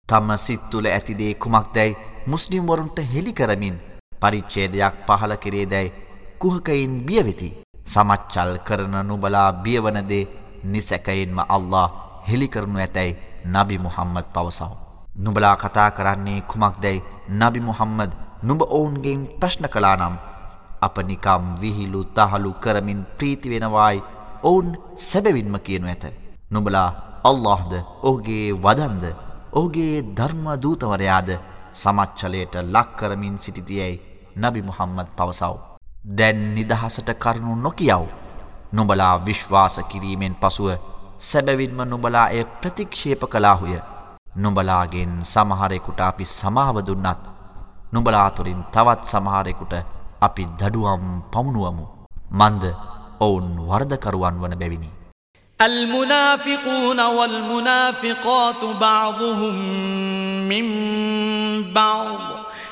තම සිත් තුළ ඇතිදේ කුමක් දැයි මුස්ලිම්වරුන්ට හෙළි කරමින් පරිච්ඡේදයක් පහල කරේ දැයි කුහකයින් බියවෙති. සමච්චල් කරන නුබලා බියවනදේ නිසැකයින්ම අල්له හෙළිකරනු ඇතැයි නබි මුහම්මද පවසව. නුබලා කතා කරන්නේ කුමක් දැයි නබි මුහම්මද නුබ ඔවුන්ගෙන් ප්‍රශ්න කලානම් අප නිකම් විහිලු තහලු කරමින් ප්‍රීතිවෙනවායි ඔවුන් සැබවින්ම කියනු ඇත. නුබලා අල්لهද ඕගේ වදන්ද ඕගේ ධර්ම දූතවරයාද සමච්චලයට ලක්කරමින් සිටිතියැයි නබි මුහම්මද පවසව. දැන් නිදහසට කරුණු නොකියව්. නොබලා විශ්වාස කිරීමෙන් පසුව සැබැවින්ම නොබලා එය ප්‍රතික්ෂේප කලාහුය. නොබලාගෙන් සමහරෙකුට අපි සමාවදුන්නත් නොබලාතුරින් තවත් සමහරෙකුට අපි දඩුවම් පමුණුවමු. මන්ද ඔවුන් වර්ධකරුවන් වන බැවිනි. المنافقون والمنافقات بعضهم من بعض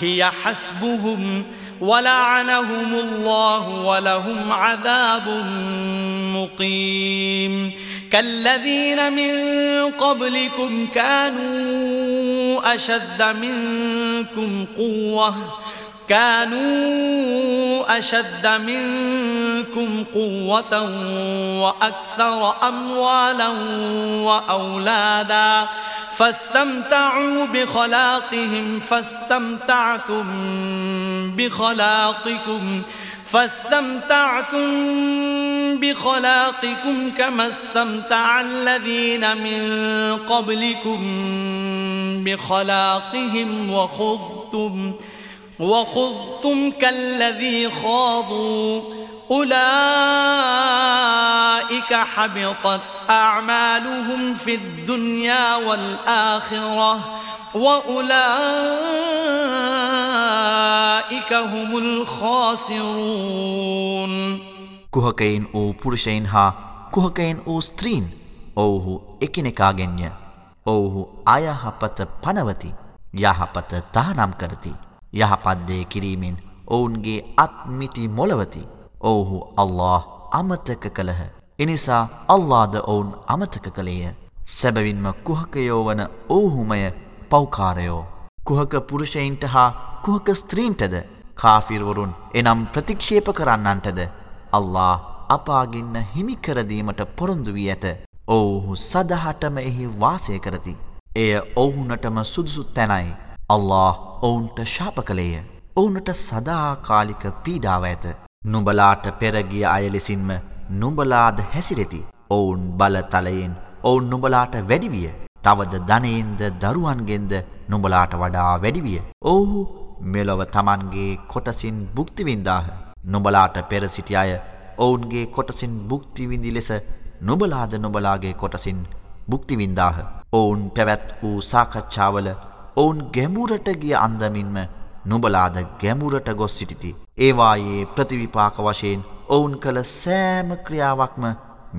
هي حسبهم ولعنهم الله ولهم عذاب مقيم. كالذين من قبلكم كانوا أشد منكم قوة كانوا أشد منكم قوة وأكثر أموالا وأولادا فاستمتعوا بخلاقهم فاستمتعتم بخلاقكم فاستمتعتم بخلاقكم كما استمتع الذين من قبلكم بخلاقهم وخضتم. وخذتم كالذي خاضوا أولئك حبطت أعمالهم في الدنيا والآخرة وأولئك هم الخاسرون කුහකයින් වූ පුරුෂයින් හා කුහකයින් වූ ස්ත්‍රීන් ඔවුහු එකිනෙකාගෙන්ය ඔවුහු අයහපත පනවති යහපත තහනම් කරති යහපත්දේ කිරීමෙන් ඔවුන්ගේ අත්මිටි මොලවති ඔවුහු අල්له අමතක කළහ. එනිසා අල්ලාද ඔවුන් අමතක කළේය. සැබවින්ම කුහකයෝ වන ඔවුහුමය පෞකාරයෝ. කුහක පුරුෂයින්ට හා කුහක ස්ත්‍රීන්ටද කාෆිර්වරුන් එනම් ප්‍රතික්ෂේප කරන්නන්ටද. අල්ලා අපාගින්න හිමිකරදීමට පොරොන්දු වී ඇත. ඔවුහු සදහටම එහි වාසය කරති. එය ඔවුහුනටම සුදුසුත් තැනයි. අල්له ඔවුන්ට ශාප කළේය. ඔවුනට සදාකාලික පීඩාව ඇත. නුබලාට පෙරගිය අයලෙසින්ම නුබලාද හැසිරෙති. ඔවුන් බලතලයෙන් ඔවුන් නුබලාට වැඩිවිය. තවද ධනයෙන්ද දරුවන්ගෙන්ද නුබලාට වඩා වැඩිවිය. ඔවුහු මෙලොව තමන්ගේ කොටසින් බුක්තිවින්දාහ. නුබලාට පෙර සිටි අය ඔවුන්ගේ කොටසින් බුක්තිවිඳි ලෙස නුබලාද නුබලාගේ කොටසින් බුක්තිවින්දාහ. ඔවුන් පැවැත් වූ සාකච්ඡාවල ඔවුන් ගැඹුරට ගිය අන්දමින්ම නුබලාද ගැඹුරට ගොස් සිටිති. ඒවායේ ප්‍රතිවිපාක වශයෙන් ඔවුන් කළ සෑම ක්‍රියාවක්ම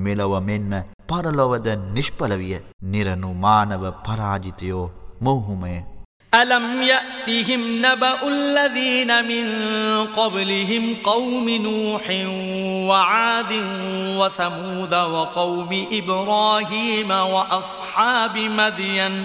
මෙලොව මෙන්ම පරලොවද නිෂ්පලවිය නිරනු මානව පරාජිතයෝ මොහුමය. ألم يأتهم نبأ الذين من قبلهم قوم نوح وعاد وثمود وقوم إبراهيم وأصحاب مدين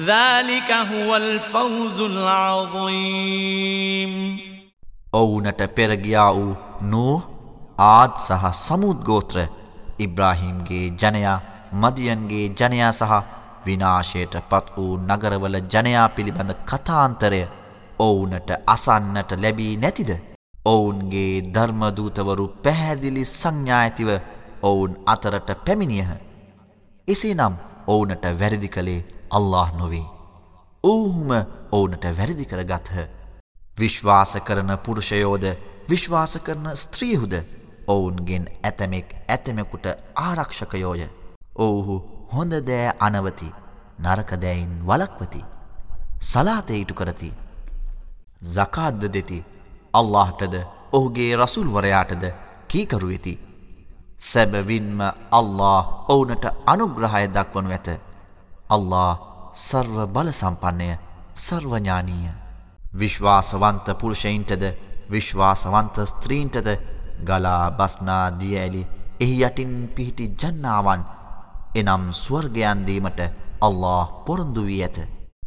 ذلك هو الفوز العظيم ඔවුනට පෙරගියා වූ නූ ආද් සහ සමුද් ගෝත්‍ර ඉබ්‍රාහිම්ගේ ජනයා මදියන්ගේ ජනයා සහ විනාශයට පත් වූ නගරවල ජනයා පිළිබඳ කතාන්තරය ඔවුනට අසන්නට ලැබී නැතිද ඔවුන්ගේ ධර්මදූතවරු පැහැදිලි සංඥා ඇතිව ඔවුන් අතරට පැමිණියහ එසේ නම් ඔවුනට වැරදි කළේ අල්له නොවේ. ඔවුහුම ඕනට වැරදි කරගත්හ. විශ්වාස කරන පුරුෂයෝද විශ්වාස කරන ස්ත්‍රීහුද ඔවුන්ගෙන් ඇතමෙක් ඇතමෙකුට ආරක්ෂකයෝය. ඔවුහු හොඳ දෑ අනවති නරකදැයින් වලක්වති. සලාතේඉටු කරති. සකාද්ද දෙති අල්لهටද ඔහුගේ රසුල්වරයාටද කීකරු වෙති. සැබවින්ම අල්له ඔවුනට අනුග්‍රහය දක්වනු ඇත. අල්ලා සර්ව බල සම්පන්නය සර්වඥානීය විශ්වාසවන්ත පුරුෂයින්ටද විශ්වාසවන්ත ස්ත්‍රීන්ටද ගලා බස්නා දිය ඇලි එහි යටින් පිහිටි ජන්නාවන් එනම් ස්වර්ගයන් දීමට අල්ලා පොරොන්දු වී ඇත.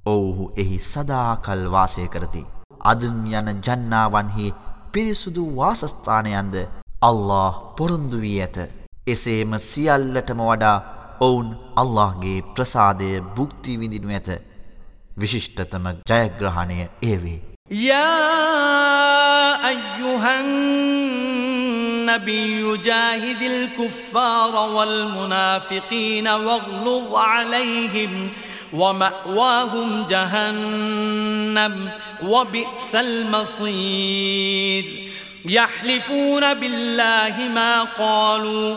ඔව්හු එහි සදාකල් වාසය කරති. අදුන් යන ජන්නාවන්හි පිරිසුදු වාසස්ථානයන්ද අල්ලා පොරොන්දු වී ඇත. එසේම සියල්ලටම වඩා ඔවුන් අල්لهගේ ප්‍රසාදය බුක්ති විඳිනු ඇත විශිෂ්ටතම ජයග්‍රහණය ඒවේ. يا أيها النبي جاهد الكفار والمنافقين واغلظ عليهم ومأواهم جهنم وبئس المصير يحلفون بالله ما قالوا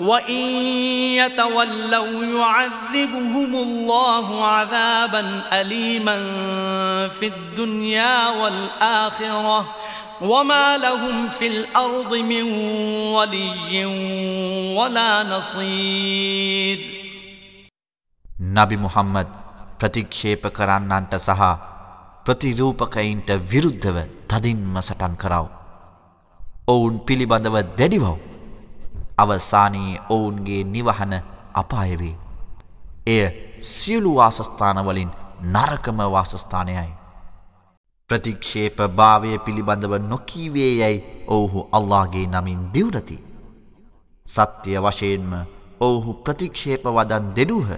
وإن يتولوا يعذبهم الله عذابا أليما في الدنيا والآخرة وما لهم في الأرض من ولي ولا نصير නබි මුහම්මද් ප්‍රතික්ෂේප කරන්නන්ට සහ ප්‍රතිරූපකයින්ට විරුද්ධව තදින්ම සටන් කරව. ඔවුන් පිළිබඳව දැඩිවව්. අවසානයේ ඔවුන්ගේ නිවහන අපායවේ. එය සියලු වාසස්ථානවලින් නරකම වාසස්ථානයයි. ප්‍රතික්ෂේප භාවය පිළිබඳව නොකීවේ යැයි ඔවුහු අල්ලාගේ නමින් දිවරති. සත්‍යය වශයෙන්ම ඔවුහු ප්‍රතික්ෂේප වදන් දෙඩූහ.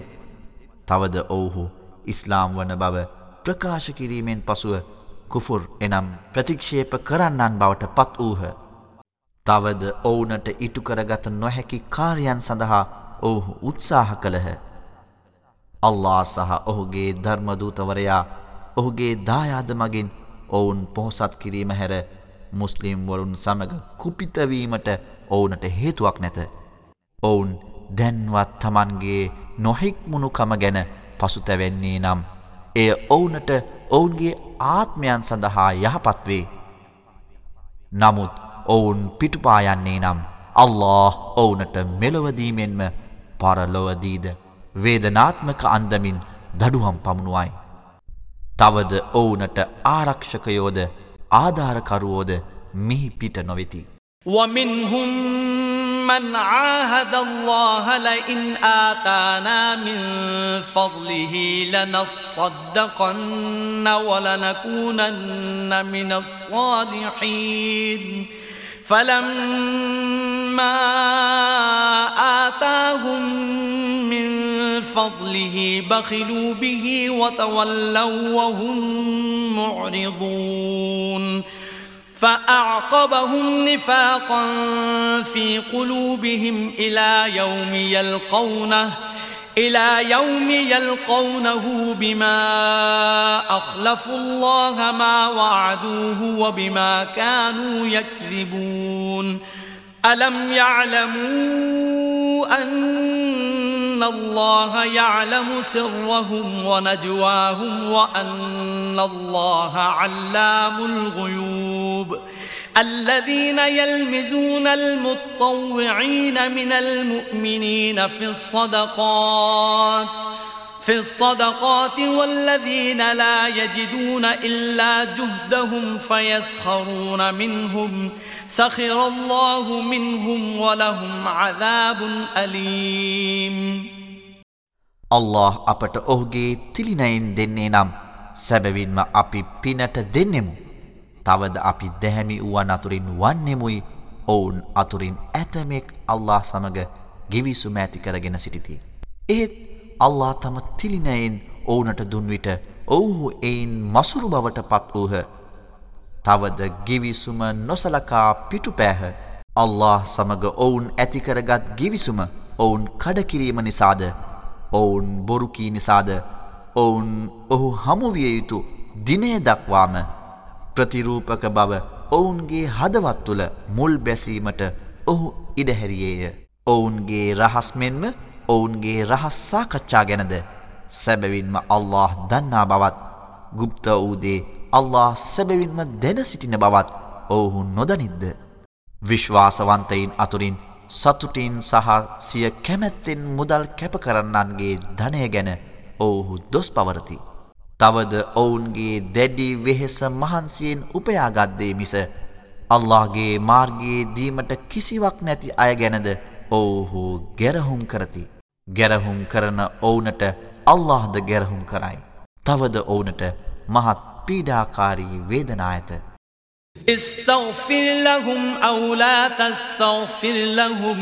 තවද ඔවුහු ඉස්ලාම් වන බව ප්‍රකාශ කිරීමෙන් පසුව කුෆුර් එනම් ප්‍රතික්ෂේප කරන්නන් බවට පත් වූහ. තවද ඔවුනට ඉටුකරගත නොහැකි කාර්යන් සඳහා ඔවුහු උත්සාහ කළහ. අල්ලා සහ ඔහුගේ ධර්මදූතවරයා ඔහුගේ දායාද මගින් ඔවුන් පොහොසත් කිරීම හැර මුස්ලිම් වරුන් සමඟ කුපිතවීමට ඔවුනට හේතුවක් නැත. ඔවුන් දැන්වත් තමන්ගේ නොහික්මුණුකම ගැන පසුතැවෙන්නේ නම් එය ඔවුනට ඔවුන්ගේ ආත්මයන් සඳහා යහපත් වේ. නමුත් ඔවුන් පිටුපායන්නේ නම් අල්له ඔවුනට මෙලොවදීමෙන්ම පරලොවදීද වේදනාත්මක අන්දමින් දඩුහම් පමුණුවයි. තවද ඔවුනට ආරක්ෂකයෝද ආධාරකරුවෝද මෙහි පිට නොවෙති. ومنهم من عاهد الله لئن آتانا من فضله لنصدقن ولنكونن من الصالحين فلما آتاهم من فضله بخلوا به وتولوا وهم معرضون. فأعقبهم نفاقا في قلوبهم إلى يوم يلقونه. إلى يوم يلقونه بما أخلفوا الله ما وعدوه وبما كانوا يكذبون. ألم يعلموا أن الله يعلم سرهم ونجواهم وأن الله علام الغيوب؟ الذين يلمزون المطوعين من المؤمنين في الصدقات في الصدقات والذين لا يجدون إلا جهدهم فيسخرون منهم سخر الله منهم ولهم عذاب أليم الله අපට ඔහුගේ තිලිනයින් දෙන්නේ නම් සැබවින්ම අපි පිනට දෙන්නෙමු තවද අපි දැහැමි වුවන් අතුරින් වන්නෙමුයි ඔවුන් අතුරින් ඇතමෙක් අල්له සමඟ ගිවිසු මෑති කරගෙන සිටිති. ඒත් අල්له තම තිලිනයෙන් ඕනට දුන්විට ඔවුහු එයින් මසුරු බවට පත් වූහ. තවද ගිවිසුම නොසලකා පිටු පෑහ අල්له සමඟ ඔවුන් ඇතිකරගත් ගිවිසුම ඔවුන් කඩකිරීම නිසාද ඔවුන් බොරුකී නිසාද ඔවුන් ඔහු හමුවිය යුතු දිනය දක්වාම ප්‍රතිරූපක බව ඔවුන්ගේ හදවත් තුළ මුල් බැසීමට ඔහු ඉඩහැරියේය. ඔවුන්ගේ රහස් මෙන්ම ඔවුන්ගේ රහස් සාකච්ඡා ගැනද සැබවින්ම අල්له දන්නා බවත් ගුප්ත වූදේ අල්له සැබවින්ම දැන සිටින බවත් ඔවුහු නොදනිද්ද. විශ්වාසවන්තයින් අතුරින් සතුටින් සහ සිය කැමැත්තෙන් මුදල් කැප කරන්නන්ගේ ධනය ගැන ඔවුහු දොස් පවරති. තවද ඔවුන්ගේ දැඩි වෙහෙස මහන්සියෙන් උපයාගත්දේ මිස අල්لهගේ මාර්ගයේ දීමට කිසිවක් නැති අය ගැනද ඔවුහු ගැරහුම් කරති ගැරහුම් කරන ඔවුනට අල්لهද ගැරහුම් කරයි. තවද ඔවුනට මහත් පීඩාකාරී වේදනා ඇත. استغفر لهم أو لا تستغفر لهم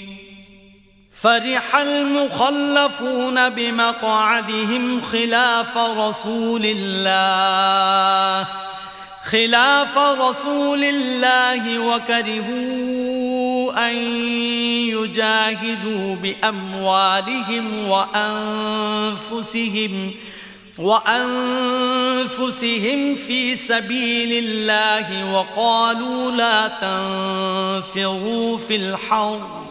فرح المخلفون بمقعدهم خلاف رسول الله. خلاف رسول الله وكرهوا أن يجاهدوا بأموالهم وأنفسهم وأنفسهم في سبيل الله وقالوا لا تنفروا في الحرب.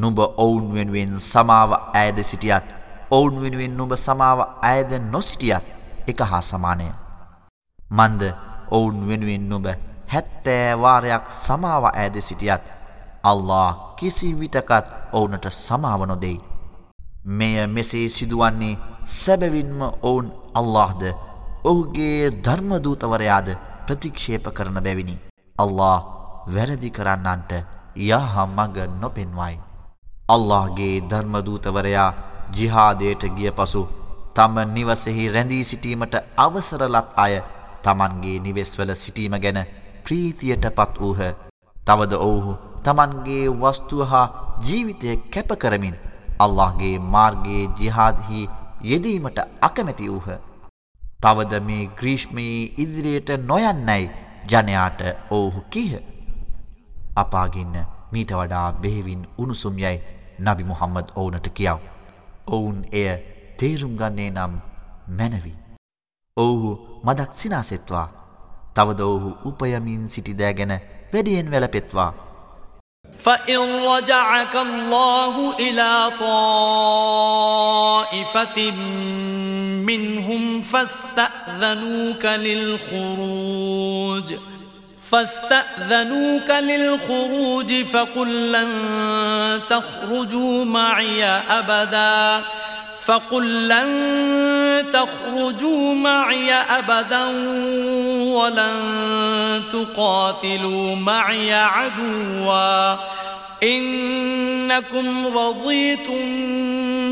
නුඹ ඔවුන් වෙනුවෙන් සමාව ඇයද සිටියත් ඔවුන් වෙනුවෙන් නුඹ සමාව ඇයද නොසිටියත් එක හා සමානය. මන්ද ඔවුන් වෙනුවෙන් නුඹ හැත්තෑවාරයක් සමාව ඇද සිටියත් අල්له කිසිවිටකත් ඔවුනට සමාවනොදෙයි. මෙය මෙසේ සිදුවන්නේ සැබවින්ම ඔවුන් අල්لهද ඔහුගේ ධර්මදූතවරයාද ප්‍රතික්ෂේප කරන බැවිනි. අල්له වැරදි කරන්නන්ට යහ මග නොපෙන්වයි. අල්لهගේ ධර්මදූතවරයා ජිහාදයට ගිය පසු තම නිවසෙහි රැඳී සිටීමට අවසරලත් අය තමන්ගේ නිවෙස්වල සිටීම ගැන ප්‍රීතියට පත් වූහ. තවද ඔවුහු තමන්ගේ වස්තුව හා ජීවිතය කැප කරමින් අල්لهගේ මාර්ගයේ ජිහාදහි යෙදීමට අකමැති වූහ. තවද මේ ග්‍රීෂ්මයේ ඉදිරියට නොයන්නැයි ජනයාට ඔවුහු කීහ. අපාගින්න මීට වඩා බෙහෙවින් උණුසුම් යැයි නබි මුහම්මද ඕනට කියාව. ඔවුන් එය තේරුම් ගන්නේ නම් මැනවි. ඔවුහු මදක් සිනාසෙත්වා. තවද ඔවුහු උපයමින් සිටිදෑ ගැන වැඩියෙන් වැලපෙත්වා. فإن رجعك الله إلى طائفة منهم فاستأذنوك للخروج فاستأذنوك للخروج فقل لن تخرجوا معي أبدا. فقل لن تخرجوا معي أبدا ولن تقاتلوا معي عدوا. إنكم رضيتم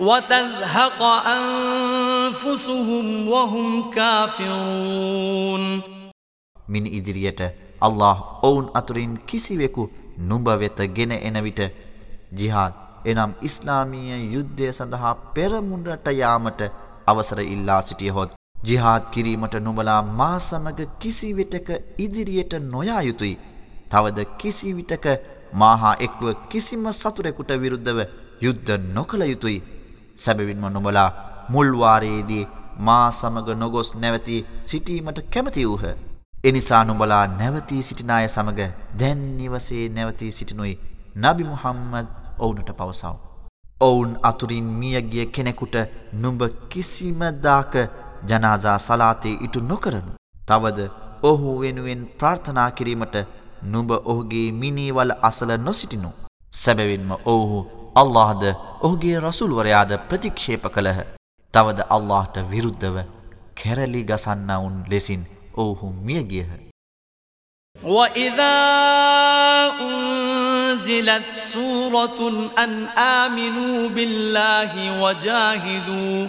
وتزهق أنفسهم وهم كافرون. من ඉදිරියට අල්له ඔවුන් අතුරින් කිසිවෙකු නුඹ වෙත ගෙන එන විට ජිහාද් එනම් ඉස්ලාමීය යුද්ධය සඳහා පෙරමුණට යාමට අවසර ඉල්ලා සිටියහොත් ජිහාත් කිරීමට නොබලා මා සමග කිසිවිටක ඉදිරියට නොයා යුතුයි. තවද කිසිවිටක මාහා එක්ව කිසිම සතුරෙකුට විරුද්ධව යුද්ධ නොකළ යුතුයි. සැබවින්ම නොබලා මුල්වාරයේදී මා සමග නොගොස් නැවති සිටීමට කැමති වූහ. එනිසා නුබලා නැවතී සිටිනාය සමග දැන් නිවසේ නැවතී සිටිනුයි නබි මුහම්මද ඔවුනට පවසව. ඔවුන් අතුරින් මියගිය කෙනෙකුට නුඹ කිසිමදාක ජනාසා සලාතේ ඉටු නොකරනු. තවද ඔහු වෙනුවෙන් ප්‍රාර්ථනා කිරීමට නුඹ ඔහුගේ මිනීවල අසල නොසිටිනු. සැබවින්ම ඔවුහු අල්لهද ඔහුගේ රසුල්වරයාද ප්‍රතික්ෂේප කළහ. තවද අල්لهට විරුද්ධව කැරලි ගසන්නවුන් ලෙසින් ඔවුහු මියගියහ وَإِذَا أُنْزِلَتْ سُورَةٌ أَنْ آمِنُوا بِاللَّهِ وَجَاهِدُوا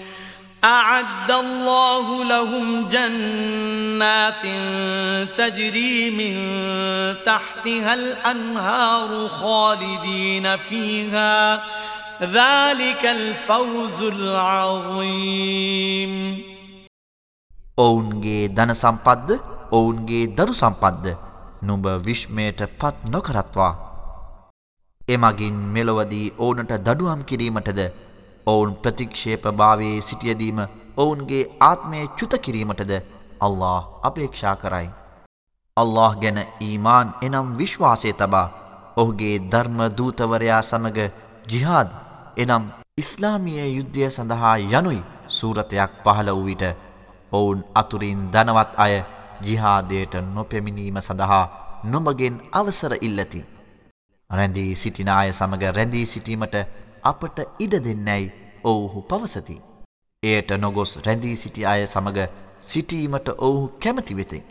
أعد الله لهم جنات تجري من تحتها الأنهار خالدين فيها ذلك الفوز العظيم ඔවුන්ගේ ධන සම්පත්ද ඔවුන්ගේ දරු සම්පත්ද නුඹ විශ්මයට පත් නොකරත්වා. එමගින් මෙලොවදී ඕනට දඩුවම් කිරීමටද ඔවුන් ප්‍රතික්ෂේප භාවයේ සිටියදීම ඔවුන්ගේ ආත්මය චුතකිරීමටද අල්له අපේක්ෂා කරයි. අල්له ගැන ඊමාන් එනම් විශ්වාසය තබා ඔහුගේ ධර්ම දූතවරයා සමග ජිහාද එනම් ඉස්ලාමිය යුද්ධය සඳහා යනුයි සූරතයක් පහළ වූ විට ඔවුන් අතුරින් දනවත් අය ජිහාදයට නොපැමිණීම සඳහා නොමගෙන් අවසර ඉල්ලති. රැඳී සිටිනාය සමඟ රැඳී සිටීමට අපට ඉඩ දෙන්නැයි ඔවුහු පවසති. එයට නොගොස් රැඳී සිටි අය සමඟ සිටීමට ඔවුහු කැමති වෙතෙක්.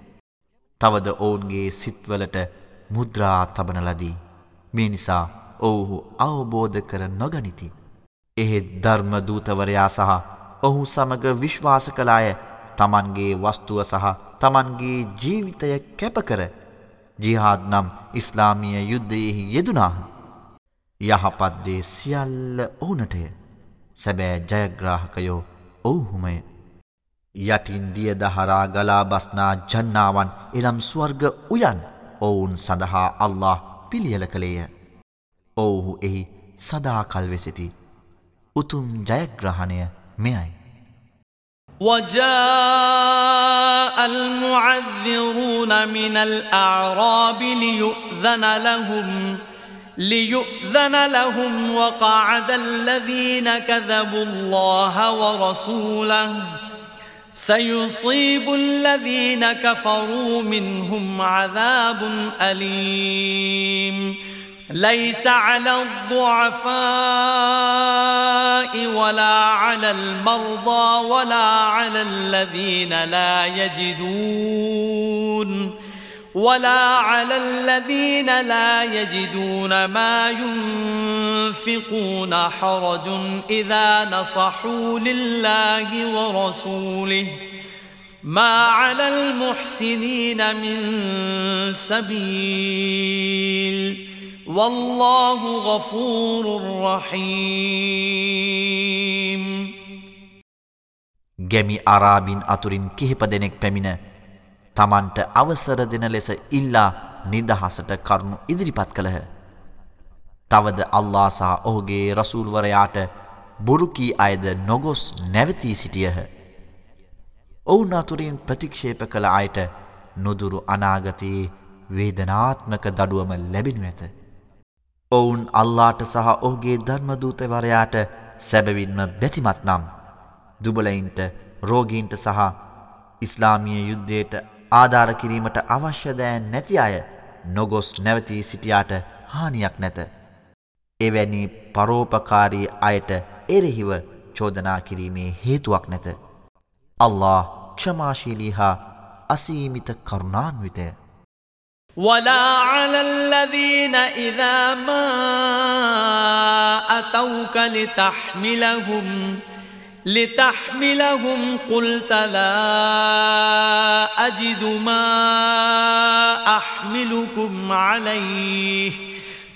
තවද ඔවුන්ගේ සිත්වලට මුද්‍රා තබන ලදී. මේ නිසා ඔවුහු අවබෝධ කර නොගනිති. එහෙත් ධර්මදූතවරයා සහ ඔහු සමග විශ්වාස කලාය තමන්ගේ වස්තුව සහ තමන්ගේ ජීවිතය කැපකර ජිහාද නම් ඉස්ලාමිය යුද්ධයෙහි යෙදුනාහ. යහපත් දේ සියල්ල ඔවුනටය. සැබෑ ජයග්‍රාහකයෝ ඔව්හුමය. යටින් දිය දහරා ගලා බස්නා ජන්නාවන් එනම් ස්වර්ග උයන් ඔවුන් සඳහා අල්له පිළියල කළේය. ඔවුහු එහි සදාකල් වෙසිති. උතුම් ජයග්‍රහණය මෙයයි. وجاء المعذرون من الأعراب ليؤذن لهم ليؤذن لهم وقعد الذين كذبوا الله ورسوله. سيصيب الذين كفروا منهم عذاب أليم. ليس على الضعفاء ولا على المرضى ولا على الذين لا يجدون. ولا على الذين لا يجدون ما ينفقون حرج إذا نصحوا لله ورسوله ما على المحسنين من سبيل والله غفور رحيم ගැමි අරාබින් අතුරින් කිහිප දෙනෙක් පැමිණ තමන්ට අවසර දෙන ලෙස ඉල්ලා නිදහසට කරුණු ඉදිරිපත් කළහ. තවද අල්ලා සහ ඔහුගේ රසූල්වරයාට බොරුකී අයද නොගොස් නැවතී සිටියහ. ඔවුන් අතුරින් ප්‍රතික්ෂේප කළ අයට නොදුරු අනාගතයේ වේදනාත්මක දඩුවම ලැබෙනු ඇත. ඔවුන් අල්ලාට සහ ඔහුගේ ධර්මදූතවරයාට සැබවින්ම බැතිමත් නම් දුබලයින්ට රෝගීන්ට සහ ඉස්ලාමිය යුද්ධයට ආධාර කිරීමට අවශ්‍ය දෑ නැති අය නොගොස් නැවතී සිටියාට හානියක් නැත. එවැනි පරෝපකාරී අයට එරෙහිව චෝදනා කිරීමේ හේතුවක් නැත. අල්له ක්ෂමාශීලී හා අසීමිත කරුණාන්විතය. ولا على الذين إذا ما أتوك لتحملهم لتحملهم قلت لا أجد ما أحملكم عليه.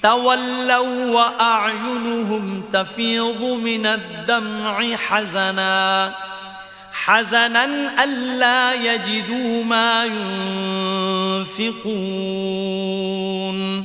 تولوا وأعينهم تفيض من الدمع حزناً. حزنا ألا يجدوا ما ينفقون.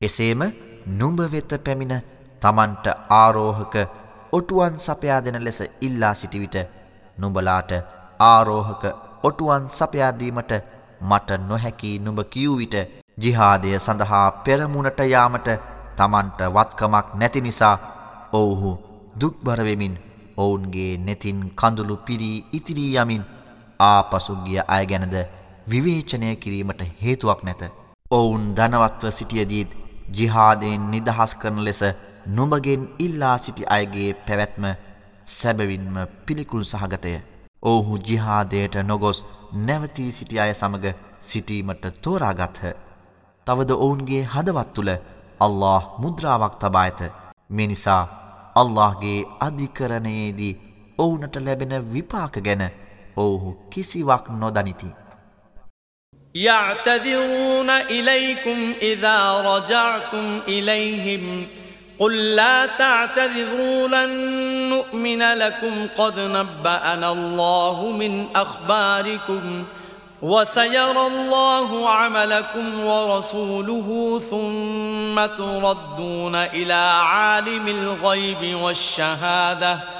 එසේම නුඹ වෙත පැමිණ තමන්ට ආරෝහක ඔටුවන් සපයා දෙන ලෙස ඉල්ලා සිටි විට නුඹලාට ආරෝහක ඔටුවන් සපයා දීමට මට නොහැකි නුඹ කියූ විට ජිහාදය සඳහා පෙරමුණට යාමට තමන්ට වත්කමක් නැති නිසා ඔවුහු දුක්බරවෙමින් ඔවුන්ගේ නෙතින් කඳුළු පිරී ඉතිරී යමින් ආපසුගිය අය ගැනද විවේචනය කිරීමට හේතුවක් නැත. ඔවුන් ධනවත්ව සිටියදීත් ජිහාදයෙන් නිදහස් කරන ලෙස නොමගෙන් ඉල්ලා සිටි අයගේ පැවැත්ම සැබවින්ම පිළිකුල් සහගතය. ඔහු ජිහාදයට නොගොස් නැවතී සිටි අය සමඟ සිටීමට තෝරාගත්හ. තවද ඔවුන්ගේ හදවත් තුළ අල්له මුද්‍රාවක් තබා ඇත. මිනිසා අල්لهගේ අධිකරණයේදී ඔවුනට ලැබෙන විපාක ගැන ඔවුහු කිසිවක් නොදනිති. يعتذرون إليكم إذا رجعتم إليهم. قل لا تعتذروا لن نؤمن لكم. قد نبأنا الله من أخباركم وسيرى الله عملكم ورسوله ثم تردون إلى عالم الغيب والشهادة.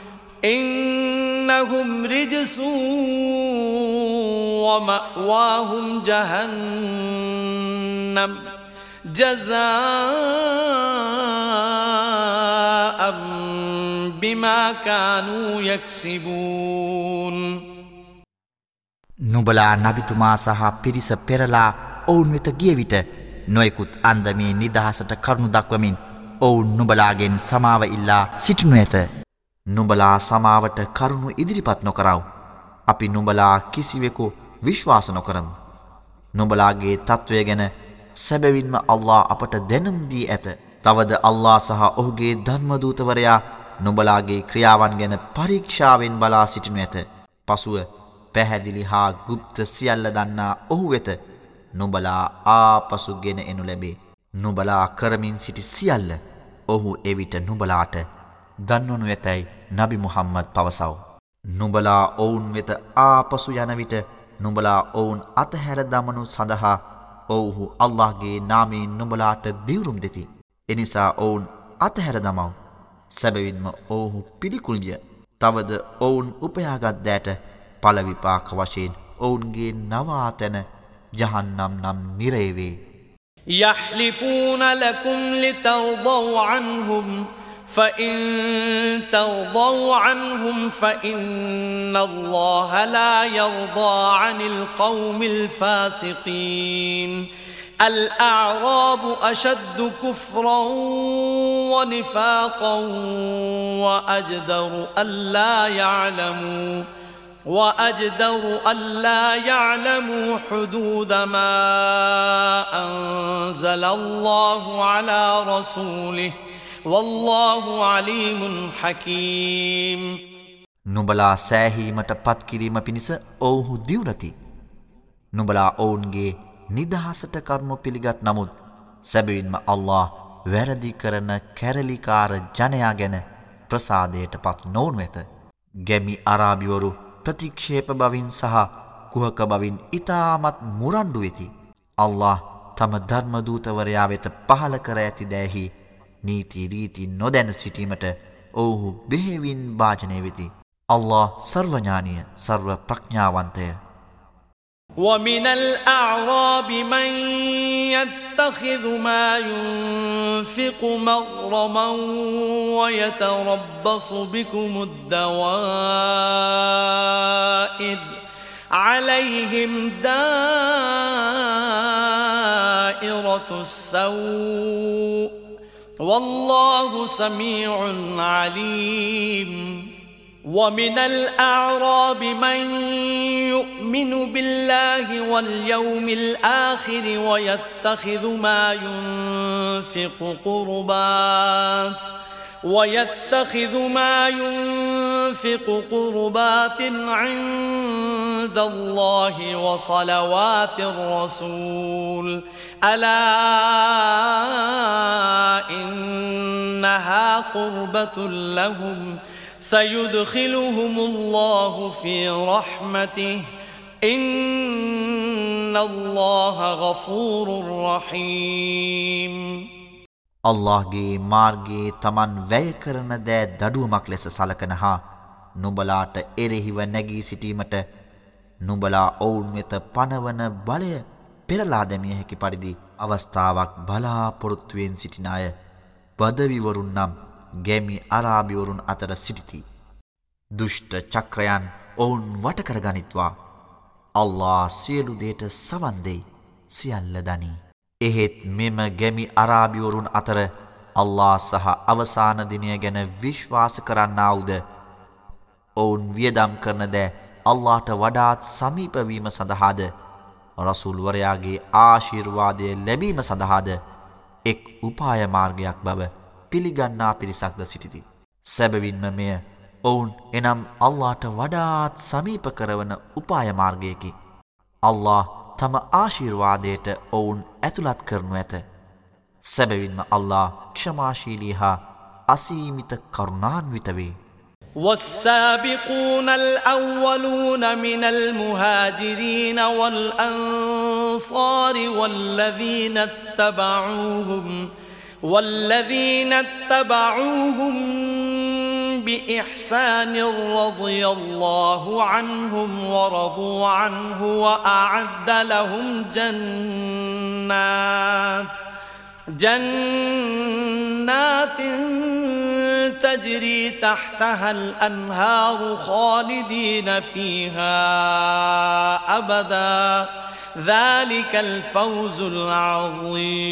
إنهم رجس ومأواهم جهنم جزاء بما كانوا يكسبون නුබලා නබිතුමා සහ පිරිස පෙරලා ඔවුන් වෙත ගිය විට නොයෙකුත් අන්දමේ නිදහසට කරුණු දක්වමින් ඔවුන් නුබලාගෙන් සමාව ඉල්ලා සිටිනු ඇත. නුබලා සමාවට කරුණු ඉදිරිපත් නොකරව. අපි නුබලා කිසිවෙකු විශ්වාස නොකරමු. නුබලාගේ තත්ත්වය ගැන සැබැවින්ම අල්له අපට දැනම් දී ඇත. තවද අල්ලා සහ ඔහුගේ ධර්මදූතවරයා නුබලාගේ ක්‍රියාවන් ගැන පරීක්ෂාවෙන් බලා සිටිනු ඇත. පසුව පැහැදිලි හා ගුප්ත සියල්ල දන්නා ඔහු වෙත නුබලා ආපසු ගෙන එනු ලැබේ. නුබලා කරමින් සිටි සියල්ල ඔහු එවිට නුබලාට දන්වනු ඇතැයි නබි මුහම්මද පවසව. නුබලා ඔවුන් වෙත ආපසු යනවිට නුබලා ඔවුන් අතහැර දමනු සඳහා ඔවුහු අල්لهගේ නාමීෙන් නුබලාට දිවරුම් දෙති. එනිසා ඔවුන් අතහැර දමව. සැබවින්ම ඔවුහු පිළිකුල්ිය තවද ඔවුන් උපයාගත් දෑට පලවිපාක වශයෙන් ඔවුන්ගේ නවාතැන ජහන්නම් නම් නිරේවේ. يحلفون لكم لترضوا عنهم فإن ترضوا عنهم فإن الله لا يرضى عن القوم الفاسقين الأعراب أشد كفرا ونفاقا وأجدر ألا يعلموا وأجدر ألا يعلموا حدود ما أنزل الله على رسوله والله عليم حكيم නුඹලා සෑහීමට පත්කිරීම පිණිස ඔවුහු දියුරති. නුඹලා ඔවුන්ගේ නිදහසට කරුණු පිළිගත් නමුත් සැබවින්ම අල්له වැරදි කරන කැරලිකාර ජනයා ගැන ප්‍රසාදයට පත් නොවනු ඇත. ගැමි අරාබිවරු ප්‍රතික්ෂේප බවින් සහ කුහක බවින් ඉතාමත් මුරණ්ඩු වෙති. අල්له තම ධර්මදූතවරයා වෙත පහල කර ඇති දෑහි නීතිරීති නොදැන සිටීමට ඔවුහු බෙහෙවින් භාජනය වෙති. අල්له සර්වඥානය සර්ව ප්‍රඥාවන්තය. ومن الأعراب من يتخذ ما ينفق مغرما ويتربص بكم الدوائر عليهم دائرة السوء والله سميع عليم. ومن الأعراب من يؤمن بالله واليوم الآخر ويتخذ ما ينفق قربات. ويتخذ ما ينفق قربات عند الله وصلوات الرسول. ألا إنها قربة لهم ۖ. سيدخلهم الله في رحمته. إن الله غفور رحيم. අල්لهගේ මාර්ගයේ තමන් වැය කරන දෑ දඩුවමක් ලෙස සලකන හා නුබලාට එරෙහිව නැගී සිටීමට නුබලා ඔවුන් වෙත පනවන බලය පෙරලාදමිය හැකි පරිදි අවස්ථාවක් බලාපොරොත්තුවෙන් සිටින අය බදවිවරුන් නම් ගැමි අරාභිවරුන් අතර සිටිති. දුෂ්ට චක්‍රයන් ඔවුන් වටකරගනිත්වා. අල්له සියලුදේට සවන්දෙයි සියල්ල දනී. එහෙත් මෙම ගැමි අරාබිවරුන් අතර අල්ලා සහ අවසාන දිනය ගැන විශ්වාස කරන්නාවුද ඔවුන් වියදම් කරන දෑ අල්ලාට වඩාත් සමීපවීම සඳහාද රසුල්වරයාගේ ආශිර්වාදය ලැබීම සඳහාද එක් උපායමාර්ගයක් බව පිළිගන්නා පිරිසක්ද සිටිති. සැබවින්ම මෙය ඔවුන් එනම් අල්ලාට වඩාත් සමීප කරවන උපායමාර්ගයකි. අල්له තම ආශිර්වාදයට ඔවුන් ඇතුළත් කරනු ඇත. සැබවින්ම අල්ලා ක්ෂමාශීලී හා අසීමිත කරුණාන්විතවේ. والسابقون الأولون من المهاجرين والأنصار والذين اتبعوهم والذين اتبعوهم بإحسان رضي الله عنهم ورضوا عنه وأعد لهم جنات جنات تجري تحتها الأنهار خالدين فيها أبدا. ذلك الفوز العظيم.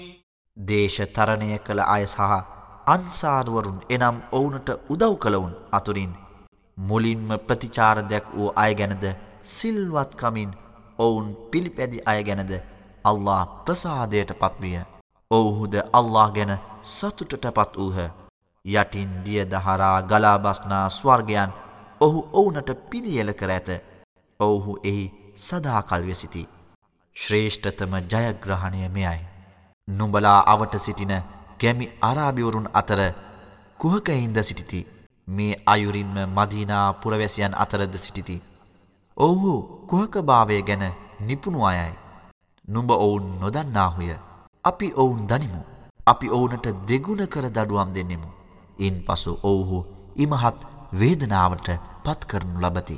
දේශ තරණය කළ අය සහ අන්සාරුවරුන් එනම් ඔවුනට උදව් කළවුන් අතුරින්. මුලින්ම ප්‍රතිචාරදයක් වූ අය ගැනද සිල්වත්කමින් ඔවුන් පිළිපැදි අය ගැනද අල්له ප්‍රසාදයට පත්විය. ඔවුහුද අල්له ගැන සතුටට පත් වූහ. යටින් දිය දහරා ගලාබස්නා ස්වර්ගයන් ඔහු ඔවුනට පිළියල කර ඇත. ඔවුහු එහි සදාකල්වෙසිති ශ්‍රේෂ්ඨතම ජයග්‍රහණය මෙයයි. නුඹලා අවට සිටින ගැමි අරාබිවරුන් අතර කුහකයින්ද සිටිති. මේ අයුරින්ම මදීනා පුරවැසියන් අතරද සිටිති. ඔවුහු කුහකභාවය ගැන නිපුණු අයයි. නුඹ ඔවුන් නොදන්නාහුය. අපි ඔවුන් දනිමු. අපි ඔවුනට දෙගුණ කර දඩුවම් දෙන්නෙමු. ඉන් පසු ඔවුහු ඉමහත් වේදනාවට පත් කරනු ලබති.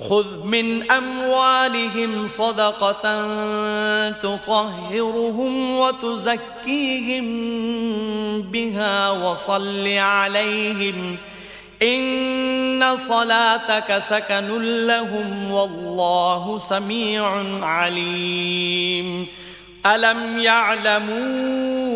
خذ من أموالهم صدقة تطهرهم وتزكيهم بها وصل عليهم إن صلاتك سكن لهم والله سميع عليم. ألم يعلموا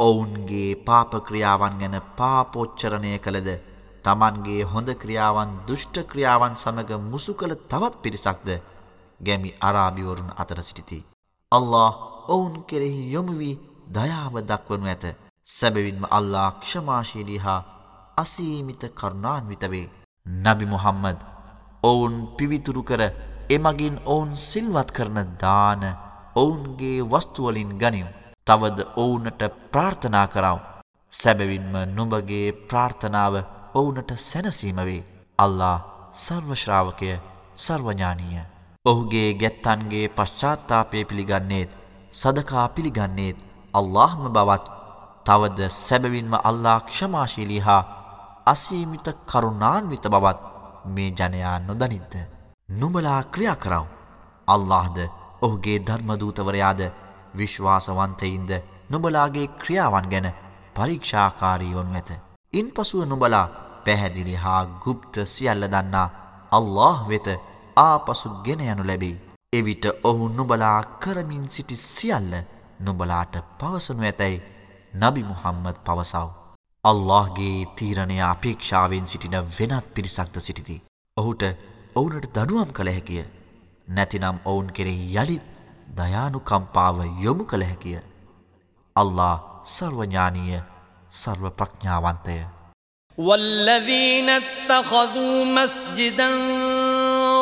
ඔවුන්ගේ පාපක්‍රියාවන් ගැන පාපෝච්චරණය කළද තමන්ගේ හොඳ ක්‍රියාවන් දුෂ්ට ක්‍රියාවන් සමඟ මුසු කළ තවත් පිරිසක්ද ගැමි අරාබිවරුන් අතර සිටිති. අල්له ඔවුන් කෙරෙහි යොමුවී දයාව දක්වනු ඇත සැබවින්ම අල්ලා ක්ෂමාශීලී හා අසීමිත කරුණාන්විතවේ. නබි මුහම්මද ඔවුන් පිවිතුරු කර එමගින් ඔවුන් සිල්වත් කරන දාන ඔවුන්ගේ වස්තුවලින් ගනිව්. තවද ඔවුනට ප්‍රාර්ථනා කරාව. සැබවින්ම නුඹගේ ප්‍රාර්ථනාව ඔවුනට සැනසීමවේ. අල්ලා සර්වශ්‍රාවකය සර්වඥානීය. ඔහුගේ ගැත්තන්ගේ පශ්චාත්තාපය පිළිගන්නේත් සදකා පිළිගන්නේත් අල්لهම බවත් තවද සැබවින්ම අල්ලා ක්ෂමාශීලී හා අසීමිත කරුණාන්විත බවත් මේ ජනයා නොදනිද්ද. නුමලා ක්‍රියා කරව. අල්لهද ඔහුගේ ධර්මදූතවරයාද විශ්වාසවන්තයින්ද නුබලාගේ ක්‍රියාවන් ගැන පරීක්ෂාකාරීවනු ඇත. ඉන් පසුව නුබලා පැහැදිලි හා ගුප්ත සියල්ල දන්නා අල්له වෙත ආපසු ගෙන යනු ලැබෙයි. එවිට ඔහු නුබලා කරමින් සිටි සියල්ල නුබලාට පවසනු ඇතැයි නබි මුහම්මද පවසව. අල්لهගේ තීරණය අපේක්ෂාවෙන් සිටින වෙනත් පිරිසක්ද සිටිති. ඔහුට ඔවුනට දඩුවම් කළ හැකිය. නැතිනම් ඔවුන් කෙරෙහි යළිත් දයානුකම්පාව යොමු කළ හැකිය. අල්له සර්වඥානීය සර්ව ප්‍රඥාවන්තය. والذين اتخذوا مسجدا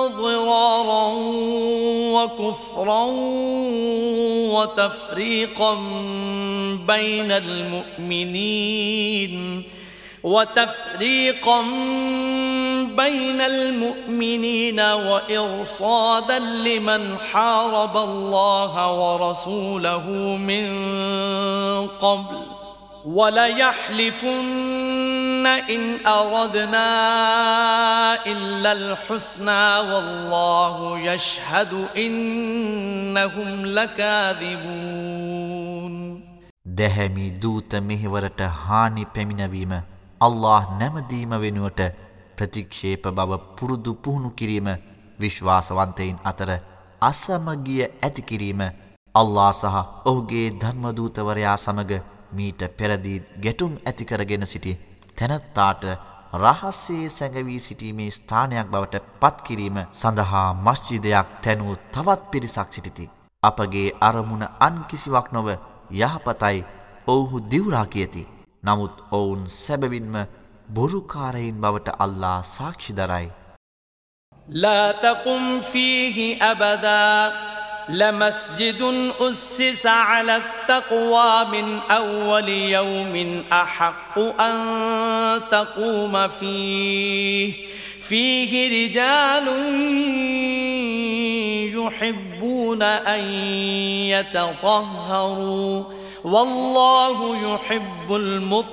ضرارا وكفرا وتفريقا بين المؤمنين وتفريقا بين المؤمنين وإرصادا لمن حارب الله ورسوله من قبل وليحلفن إن أردنا إلا الحسنى والله يشهد إنهم لكاذبون දැහැමි දූත මෙහිවරට හානි පැමිණවීම අල්له නැමදීම වෙනුවට ප්‍රතික්ෂේප බව පුරුදු පුහුණු කිරීම විශ්වාසවන්තයින් අතර අසමගිය ඇතිකිරීම අල්ලා සහ ඔහුගේ ධර්මදූතවරයා සමග මීට පෙරදී ගැටුම් ඇතිකරගෙන සිටි තැනත්තාට රහස්සේ සැඟවී සිටීමේ ස්ථානයක් බවට පත්කිරීම සඳහා මශ්ජිදයක් තැනූ තවත් පිරිසක් සිටිති. අපගේ අරමුණ අන් කිසිවක් නොව යහපතයි ඔවුහු දිවුරා කියති. නමුත් ඔවුන් සැබවින්ම බොරුකාරයින් බවට අල්ලා සාක්ෂි දරයි. لا تقم فيه أبداً لمسجد أسس على التقوى من أول يوم أحق أن تقوم فيه فيه رجال يحبون أن يتطهروا والله يحب المطهرين.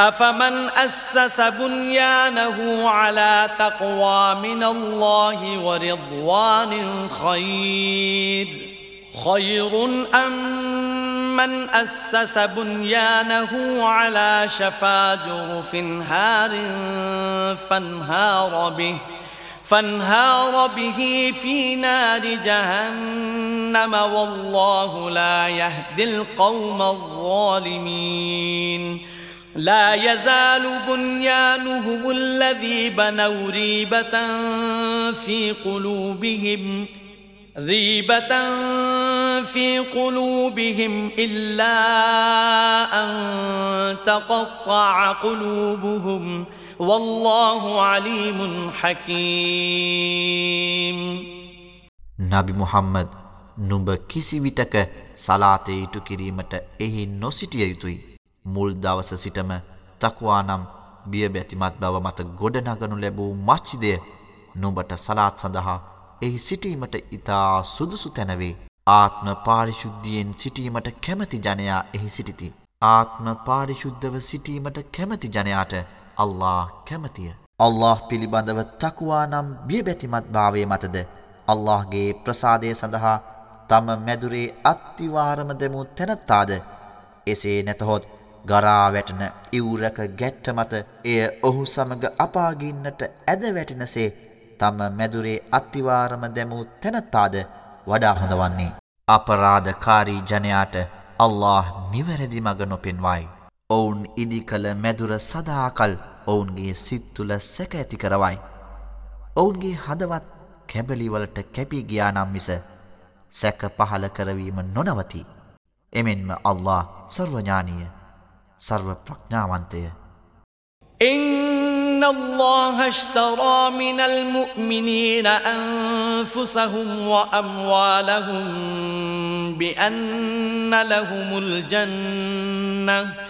أفمن أسس بنيانه على تقوى من الله ورضوان خير. خير أم من أسس بنيانه على شفا جرف هار فانهار به. فانهار به في نار جهنم والله لا يهدي القوم الظالمين. لا يزال بنيانهم الذي بنوا ريبة في قلوبهم ريبة في قلوبهم إلا أن تقطع قلوبهم والله عليم حكيم නබි මුහම්මද් නුඹ කිසි විටක සලාතය ඉටු කිරීමට එහි නොසිටිය යුතුයි. මුල් දවස සිටම තක්වා නම් බියබැතිමත් බව මත ගොඩනගනු ලැබූ මච්චිදය නුඹට සලාත් සඳහා එහි සිටීමට ඉතා සුදුසු තැනවේ ආත්ම පාරිශුද්ධියෙන් සිටීමට කැමති ජනයා එහි සිටිති. ආත්ම පාරිශුද්ධව සිටීමට කැමති ජනයාට අල්له කැමතිය. අල්له පිළිබඳව තකුවා නම් බියබැතිමත් භාවය මතද අල්لهගේ ප්‍රසාදය සඳහා තම මැදුරේ අත්තිවාරම දෙමු තැනත්තාද එසේ නැතහොත් ගරා වැටන ඉවුරක ගැට්ට මත එය ඔහු සමග අපාගින්නට ඇද වැටෙනසේ තම මැදුරේ අත්තිවාරම දැමූ තැනත්තාද වඩා හොඳවන්නේ. අපරාධකාරී ජනයාට අල්له නිවැරදි මග නොපෙන්වයි. ඔවුන් ඉදි කළ මැදුර සදාකල් ඔවුන්ගේ සිත්තුල සැකඇති කරවයි. ඔවුන්ගේ හදවත් කැබලිවලට කැපී ගියානම් මිස සැක පහල කරවීම නොනවති. එමෙන්ම අල්له සර්වඥානීය සර්ව ප්‍රඥාවන්තය. إن الله اشترى من المؤمنين أنفسهم وأموالهم بأن لهم الجنة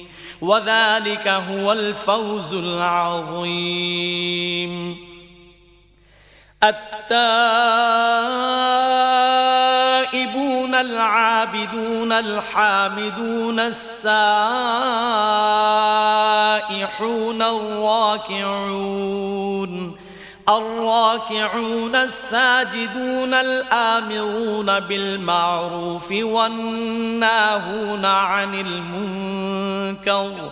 وذلك هو الفوز العظيم. التائبون العابدون الحامدون السائحون الراكعون الراكعون الساجدون الآمرون بالمعروف والناهون عن المنكر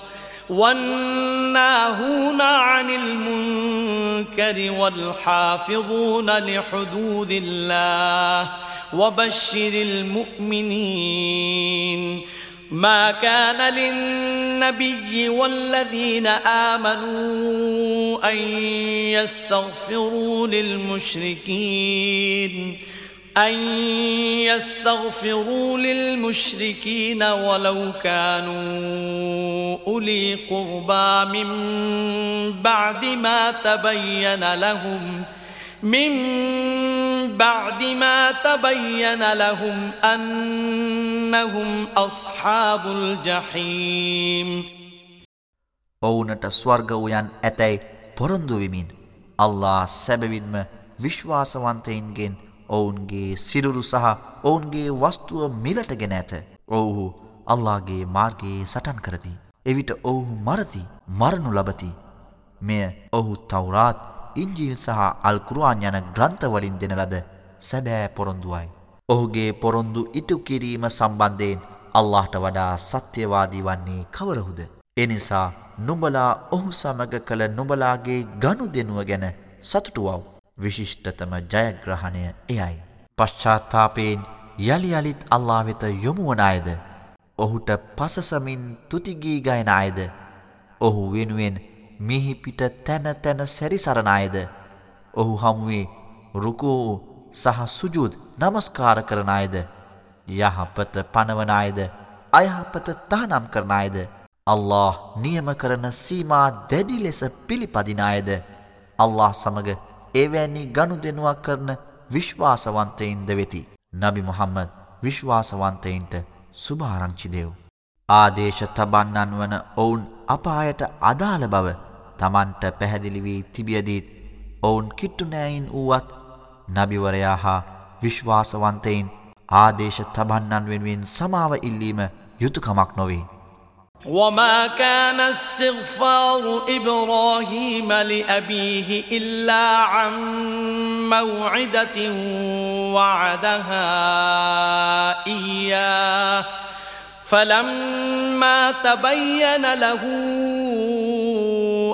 والناهون عن المنكر والحافظون لحدود الله وبشر المؤمنين ما كان للنبي والذين آمنوا أن يستغفروا للمشركين أن يستغفروا للمشركين ولو كانوا أولي قربى من بعد ما تبين لهم من بعد ما تبين لهم أنهم أصحاب الجحيم ඔවුනට ස්වර්ගවයන් ඇතැයි පොරොන්දු වෙමින් අල්ලා සැබවින්ම විශ්වාසවන්තයින්ගෙන් ඔවුන්ගේ සිරුරු සහ ඔවුන්ගේ වස්තුව මිලටගෙන ඇත. ඔවුහු අල්ලාගේ මාර්ගයේ සටන් කරති. එවිට ඔවුහු මරති මරණු ලබති. මෙය ඔහු තවරාත් ඉංජිල් සහ අල්කුරුවාන් යන ග්‍රන්ථවලින් දෙන ලද සැබෑ පොරොන්දුවයි. ඔහුගේ පොරොන්දු ඉටු කිරීම සම්බන්ධයෙන් අල්لهට වඩා සත්‍යවාදී වන්නේ කවරහුද. එනිසා නුඹලා ඔහු සමග කළ නුබලාගේ ගණු දෙනුව ගැන සතුටුවව්. විශිෂ්ටතම ජයග්‍රහණය එයයි. පශ්චාත්තාපයෙන් යළි යළිත් අල්ලා වෙත යොමුවන අයද. ඔහුට පසසමින් තුතිගී ගයන අයද. ඔහු වෙනුවෙන් මිහිපිට තැන තැන සැරිසරණයද ඔහු හමුවේ රුකූ සහ සුජුද නමස්කාර කරණයද යහපත පනවනයද අයහපත තහනම් කරණයද අල්له නියම කරන සීමා දැඩි ලෙස පිළිපදිනායද අල්له සමඟ එවැනි ගණු දෙනුවක් කරන විශ්වාසවන්තයින්ද වෙති. නබි මොහම්මද විශ්වාසවන්තයින්ට සුභාරංචිදෙව්. ආදේශ තබන්නන් වන ඔවුන් අපායට අදාළ බව තමන්ට පැහැදිලි වී තිබියදීත් ඔවුන් කිට්ටුනෑයින් වූවත් නබිවරයා හා විශ්වාසවන්තයින් ආදේශ තබන්නන් වෙනුවෙන් සමාව ඉල්ලීම යුතුකමක් නොවේ. وما كان استغفار إبراهيم لأبيه إلا عن موعدة وعدها إياه فلما تبين له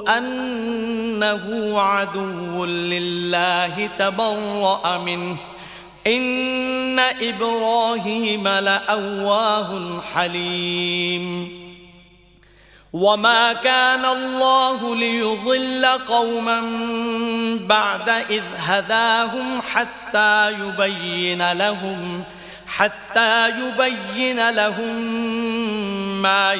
أنه عدو لله تبرأ منه. إن إبراهيم لأواه حليم. وما كان الله ليضل قوما بعد إذ هداهم حتى يبين لهم حتى يبين لهم ما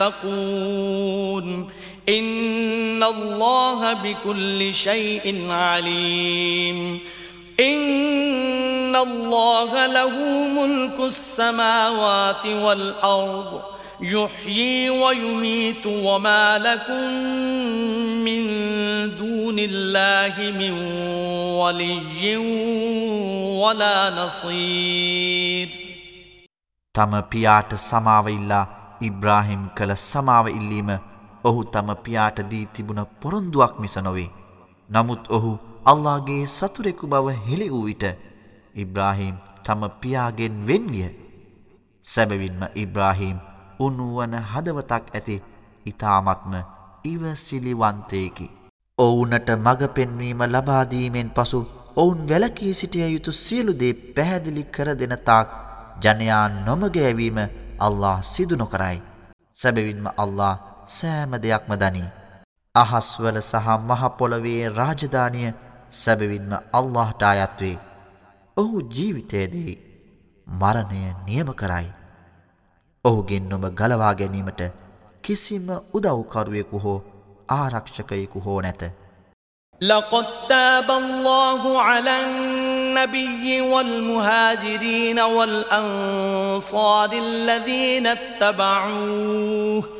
يتقون. إن الله بكل شيء عليم إن الله له ملك السماوات والأرض يحيي ويميت وما لكم من دون الله من ولي ولا نصير තම පියාට සමාව ඉල්ලා ඉබ්‍රාහිම් කළ සමාව ඉල්ලීම ඔහු තම පියාට දී තිබුණ පොරොන්දුවක් මිස නොවේ. නමුත් ඔහු අල්ලාගේ සතුරෙකු බව හෙළි වූ විට ඉබ්‍රාහීම් තම පියාගෙන් වෙන්විය. සැබවින්ම ඉබ්‍රාහීම් උනුවන හදවතක් ඇති ඉතාමත්ම ඉවසිලිවන්තයකි. ඔවුනට මඟ පෙන්වීම ලබාදීමෙන් පසු ඔවුන් වැලකී සිටිය යුතු සියලුදේ පැහැදිලි කර දෙන තාක් ජනයා නොමගෑවීම අල්له සිදු නොකරයි. සැබවින්ම අල්له සෑම දෙයක්ම දනී. අහස්වල සහ මහපොළවේ රාජධානය සැබවින්ම අල්لهට අයත්වේ. ඔහු ජීවිතයේදී මරණය නියම කරයි. ඔහුගෙන් නොම ගලවා ගැනීමට කිසිම උදව්කරුවෙකු හෝ ආරක්ෂකයෙකු හෝ නැත. لقد تاب الله على النبي والمهاجرين والأنصار الذين اتبعوه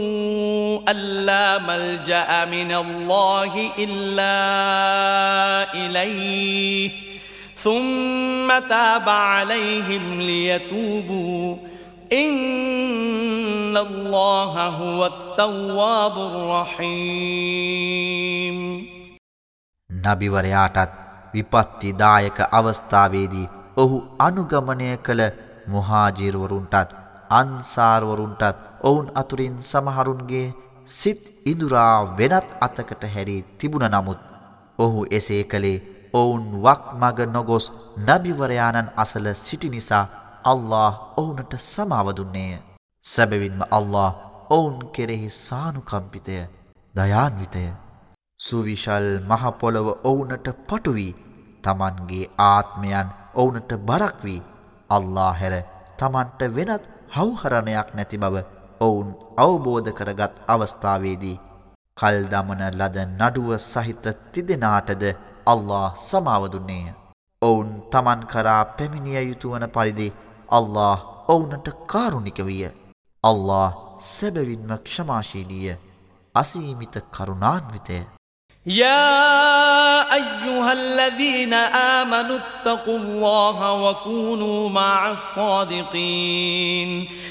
أن لا ملجأ من الله إلا إليه ثم تاب عليهم ليتوبوا إن الله هو التواب الرحيم නබිවරයාටත් විපත්තිදායක අවස්ථාවේදී ඔහු අනුගමනය කළ මුහාජිරවරුන්ටත් අන්සාර්වරුන්ටත් ඔවුන් අතුරින් සමහරුන්ගේ සිත් ඉඳුරා වෙනත් අතකට හැරී තිබුණ නමුත් ඔහු එසේ කළේ ඔවුන් වක් මග නොගොස් නබිවරයාණන් අසල සිටි නිසා අල්له ඔවුනට සමාවදුන්නේය. සැබවින්ම අල්له ඔවුන් කෙරෙහි සානුකම්පිතය දයාන්විතය. සුවිශල් මහපොළොව ඔවුනට පටුවී තමන්ගේ ආත්මයන් ඔවුනට බරක්වී අල්له හැර තමන්ට වෙනත් හවහරණයක් නැති බව ඔවුන් අවබෝධ කරගත් අවස්ථාවේදී කල් දමන ලද නඩුව සහිත තිදෙනාටද අල්له සමාවදුන්නේය. ඔවුන් තමන් කරා පැමිණිය යුතුවන පරිදි අල්له ඔවුනට කාරුණික විය. අල්له සැබවින්ම ක්ෂමාශීලීය අසීමිත කරුණාන්විතය. يا ايها الذين امنوا اتقوا الله وكونوا مع الصادقين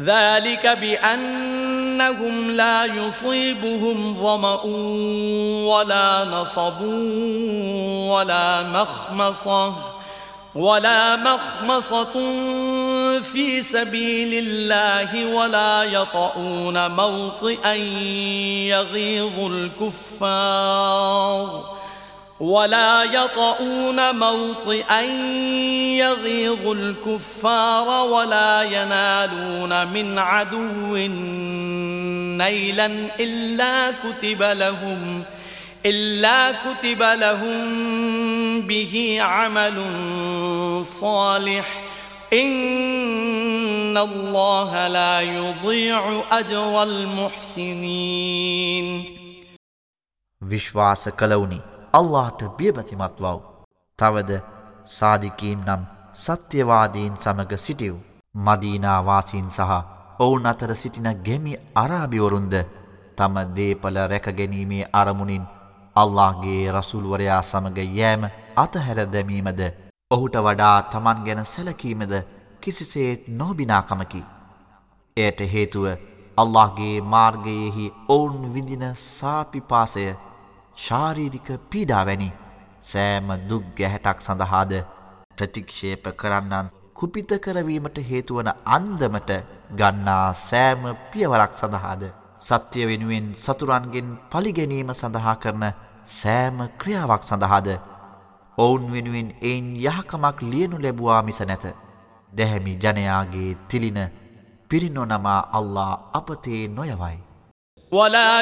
ذلك بأنهم لا يصيبهم ظمأ ولا نصب ولا مخمصة ولا مخمصة في سبيل الله ولا يطؤون موطئا يغيظ الكفار ولا يطؤون موطئا يغيظ الكفار ولا ينالون من عدو نيلا إلا كتب لهم إلا كتب لهم به عمل صالح إن الله لا يضيع أجر المحسنين විශ්වාස කළවුනි අල්ලාට බියබතිමත් වව්. තවද සාධිකීම් නම් සත්‍යවාදීන් සමග සිටිව්. මදීනාවාසින් සහ ඔවුන් අතර සිටින ගෙමි අරාභිවරුන්ද තම දේපල රැකගැනීමේ අරමුණින් අල්ලාගේ රසුල්වරයා සමඟ යෑම අතහැර දැමීමද ඔහුට වඩා තමන් ගැන සැලකීමද කිසිසේත් නෝබිනාකමකි. එයට හේතුව අල්لهගේ මාර්ගයෙහි ඔවුන් විදින සාපිපාසය ශාරීරික පීඩාවැනි සෑම දුක් ගැහැටක් සඳහාද ප්‍රතික්ෂේප කරන්නන් කුපිත කරවීමට හේතුවන අන්දමට ගන්නා සෑම පියවරක් සඳහාද සත්‍ය වෙනුවෙන් සතුරන්ගෙන් පලිගැනීම සඳහා කරන සෑම ක්‍රියාවක් සඳහාද ඔවුන් වෙනුවෙන් එයින් යහකමක් ලියනු ලැබවා මිස නැත දැහැමි ජනයාගේ තිලින පිරිනොනමා අල්ලා අපතේ නොයවයි. ولا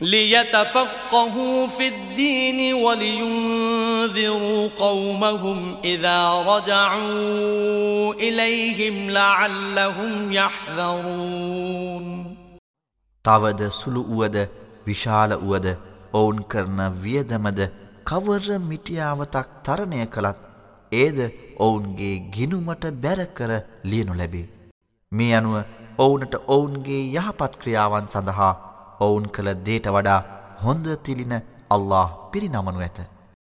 ليتفقهوا في الدين ولينذروا قومهم إذا رجعوا إليهم لعلهم يحذرون තවද සුළු වුවද විශාල වුවද ඔවුන් කරන වියදමද කවර මිටියාවතක් තරණය කළත් ඒද ඔවුන්ගේ ගිනුමට බැරකර ලියනු ලැබේ. මේ අනුව ඔවුනට ඔවුන්ගේ යහපත් ක්‍රියාවන් සඳහා ඔවුන් කළ දේට වඩා හොඳ තිලින අල්له පිරිනමනු ඇත.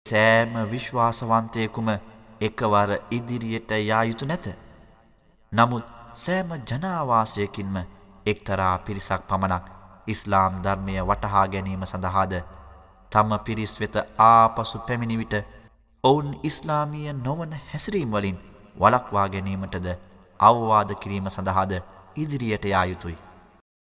සෑම විශ්වාසවන්තයකුම එකවර ඉදිරියට යායුතු නැත. නමුත් සෑම ජනාවාසයකින්ම එක්තරා පිරිසක් පමණක් ඉස්ලාම් ධර්මය වටහා ගැනීම සඳහාද තම පිරිස් වෙත ආපසු පැමිණිවිට ඔවුන් ඉස්ලාමීය නොවන හැසිරීම් වලින් වලක්වා ගැනීමටද අවවාද කිරීම සඳහාද ඉදිරියට යා යුතුයි.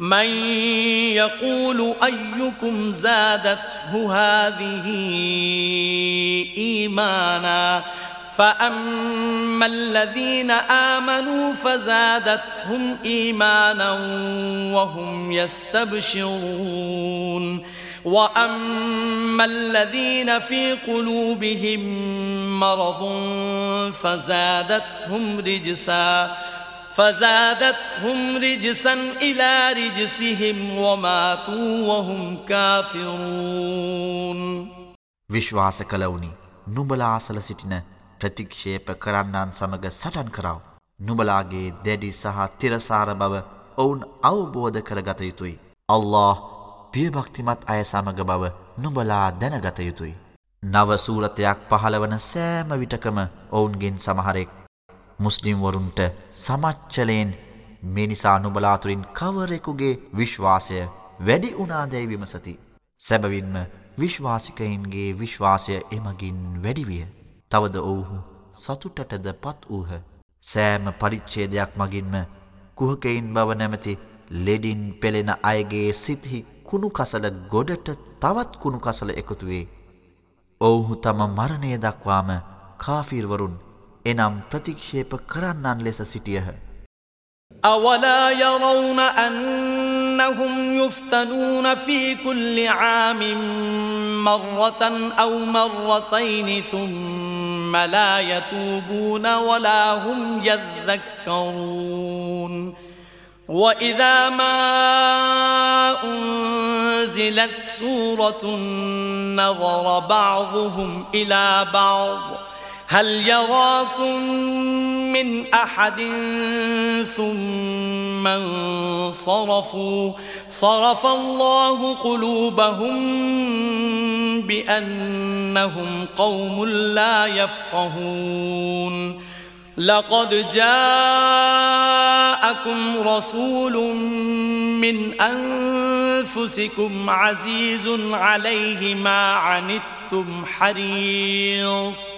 من يقول أيكم زادته هذه إيمانا فأما الذين آمنوا فزادتهم إيمانا وهم يستبشرون وأما الذين في قلوبهم مرض فزادتهم رجسا فزادتهم رجسا إلى رجسهم وماتوا وهم كافرون විශ්වාස කළවුනි නුඹලා අසල සිටින ප්‍රතික්ෂේප කරන්නන් සමග සටන් කරව. නුඹලාගේ දැඩි සහ තිරසාර බව ඔවුන් අවබෝධ කරගත යුතුයි. අල්له පියභක්තිමත් අය සමග බව නුඹලා දැනගත යුතුයි. නවසූරතයක් පහළවන සෑම විටකම ඔවුන්ගෙන් සමහරෙක් මුස්ලිම්වරුන්ට සමච්චලයෙන් මිනිසා නුබලාතුරින් කවරෙකුගේ විශ්වාසය වැඩි උනාදැයි විමසති. සැබවින්ම විශ්වාසිකයින්ගේ විශ්වාසය එමගින් වැඩිවිය. තවද ඔවුහු සතුටටද පත් වූහ. සෑම පරිච්චේදයක් මගින්ම කුහකයින් බව නැමැති ලෙඩින් පෙළෙන අයගේ සිත්හි කුණු කසල ගොඩට තවත් කුණු කසල එකතුවේ. ඔවුහු තම මරණය දක්වාම කාෆිර්වරුන් එනම් ප්‍රතික්ෂේප කරන්නන් ලෙස සිටියහ. أولا يرون أنهم يفتنون في كل عام مرة أو مرتين ثم لا يتوبون ولا هم يذكرون وإذا ما أنزلت سورة نظر بعضهم إلى بعض هل يراكم من أحد ثم انصرفوا؟ صرف الله قلوبهم بأنهم قوم لا يفقهون. لقد جاءكم رسول من أنفسكم عزيز عليه ما عنتم حريص.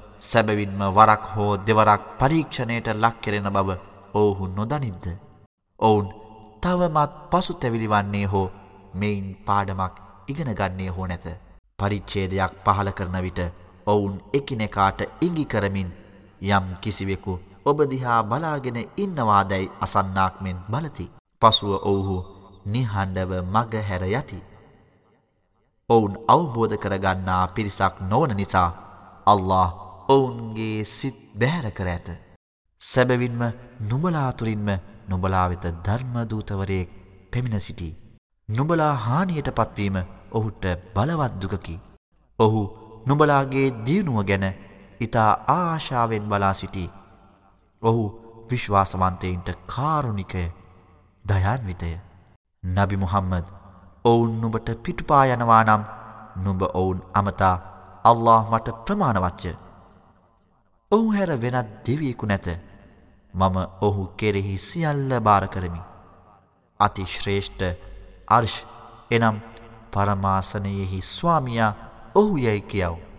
සැබවින්ම වරක් හෝ දෙවරක් පරීක්ෂණයට ලක් කෙරෙන බව ඔවුහු නොදනිද්ද. ඔවුන් තවමත් පසු තැවිලි වන්නේ හෝ මෙයින් පාඩමක් ඉගෙනගන්නේ හෝ නැත. පරිච්චේදයක් පහල කරන විට ඔවුන් එකිනෙකාට ඉඟි කරමින් යම් කිසිවෙකු ඔබදිහා බලාගෙන ඉන්නවාදැයි අසන්නාක් මෙන් බලති. පසුව ඔවුහු නිහඬව මග හැර යති. ඔවුන් අවබෝධ කරගන්නා පිරිසක් නොවන නිසා අල්له ඔවුන්ගේ සිත් බැහැර කර ඇත. සැබවින්ම නුබලාතුරින්ම නුබලා වෙත ධර්මදූතවරයෙක් පෙමිණ සිටි. නුබලා හානියට පත්වීම ඔහුට බලවත්දුකකි. ඔහු නුබලාගේ දියුණුව ගැන ඉතා ආශාවෙන් බලා සිටි. ඔහු විශ්වාසවන්තයින්ට කාරුණිකය දයන්විතය. නබි මුහම්මද ඔවුන් නුබට පිටුපා යනවා නම් නුඹ ඔවුන් අමතා අල්له මට ප්‍රමාණවච්ච. ඔහු හැර වෙනත් දෙවියෙකු නැත. මම ඔහු කෙරෙහි සියල්ල භාර කරමි. අති ශ්‍රේෂ්ඨ අර්ෂ් එනම් පරමාසනයෙහි ස්වාමියා ඔහු යැයි කියව්.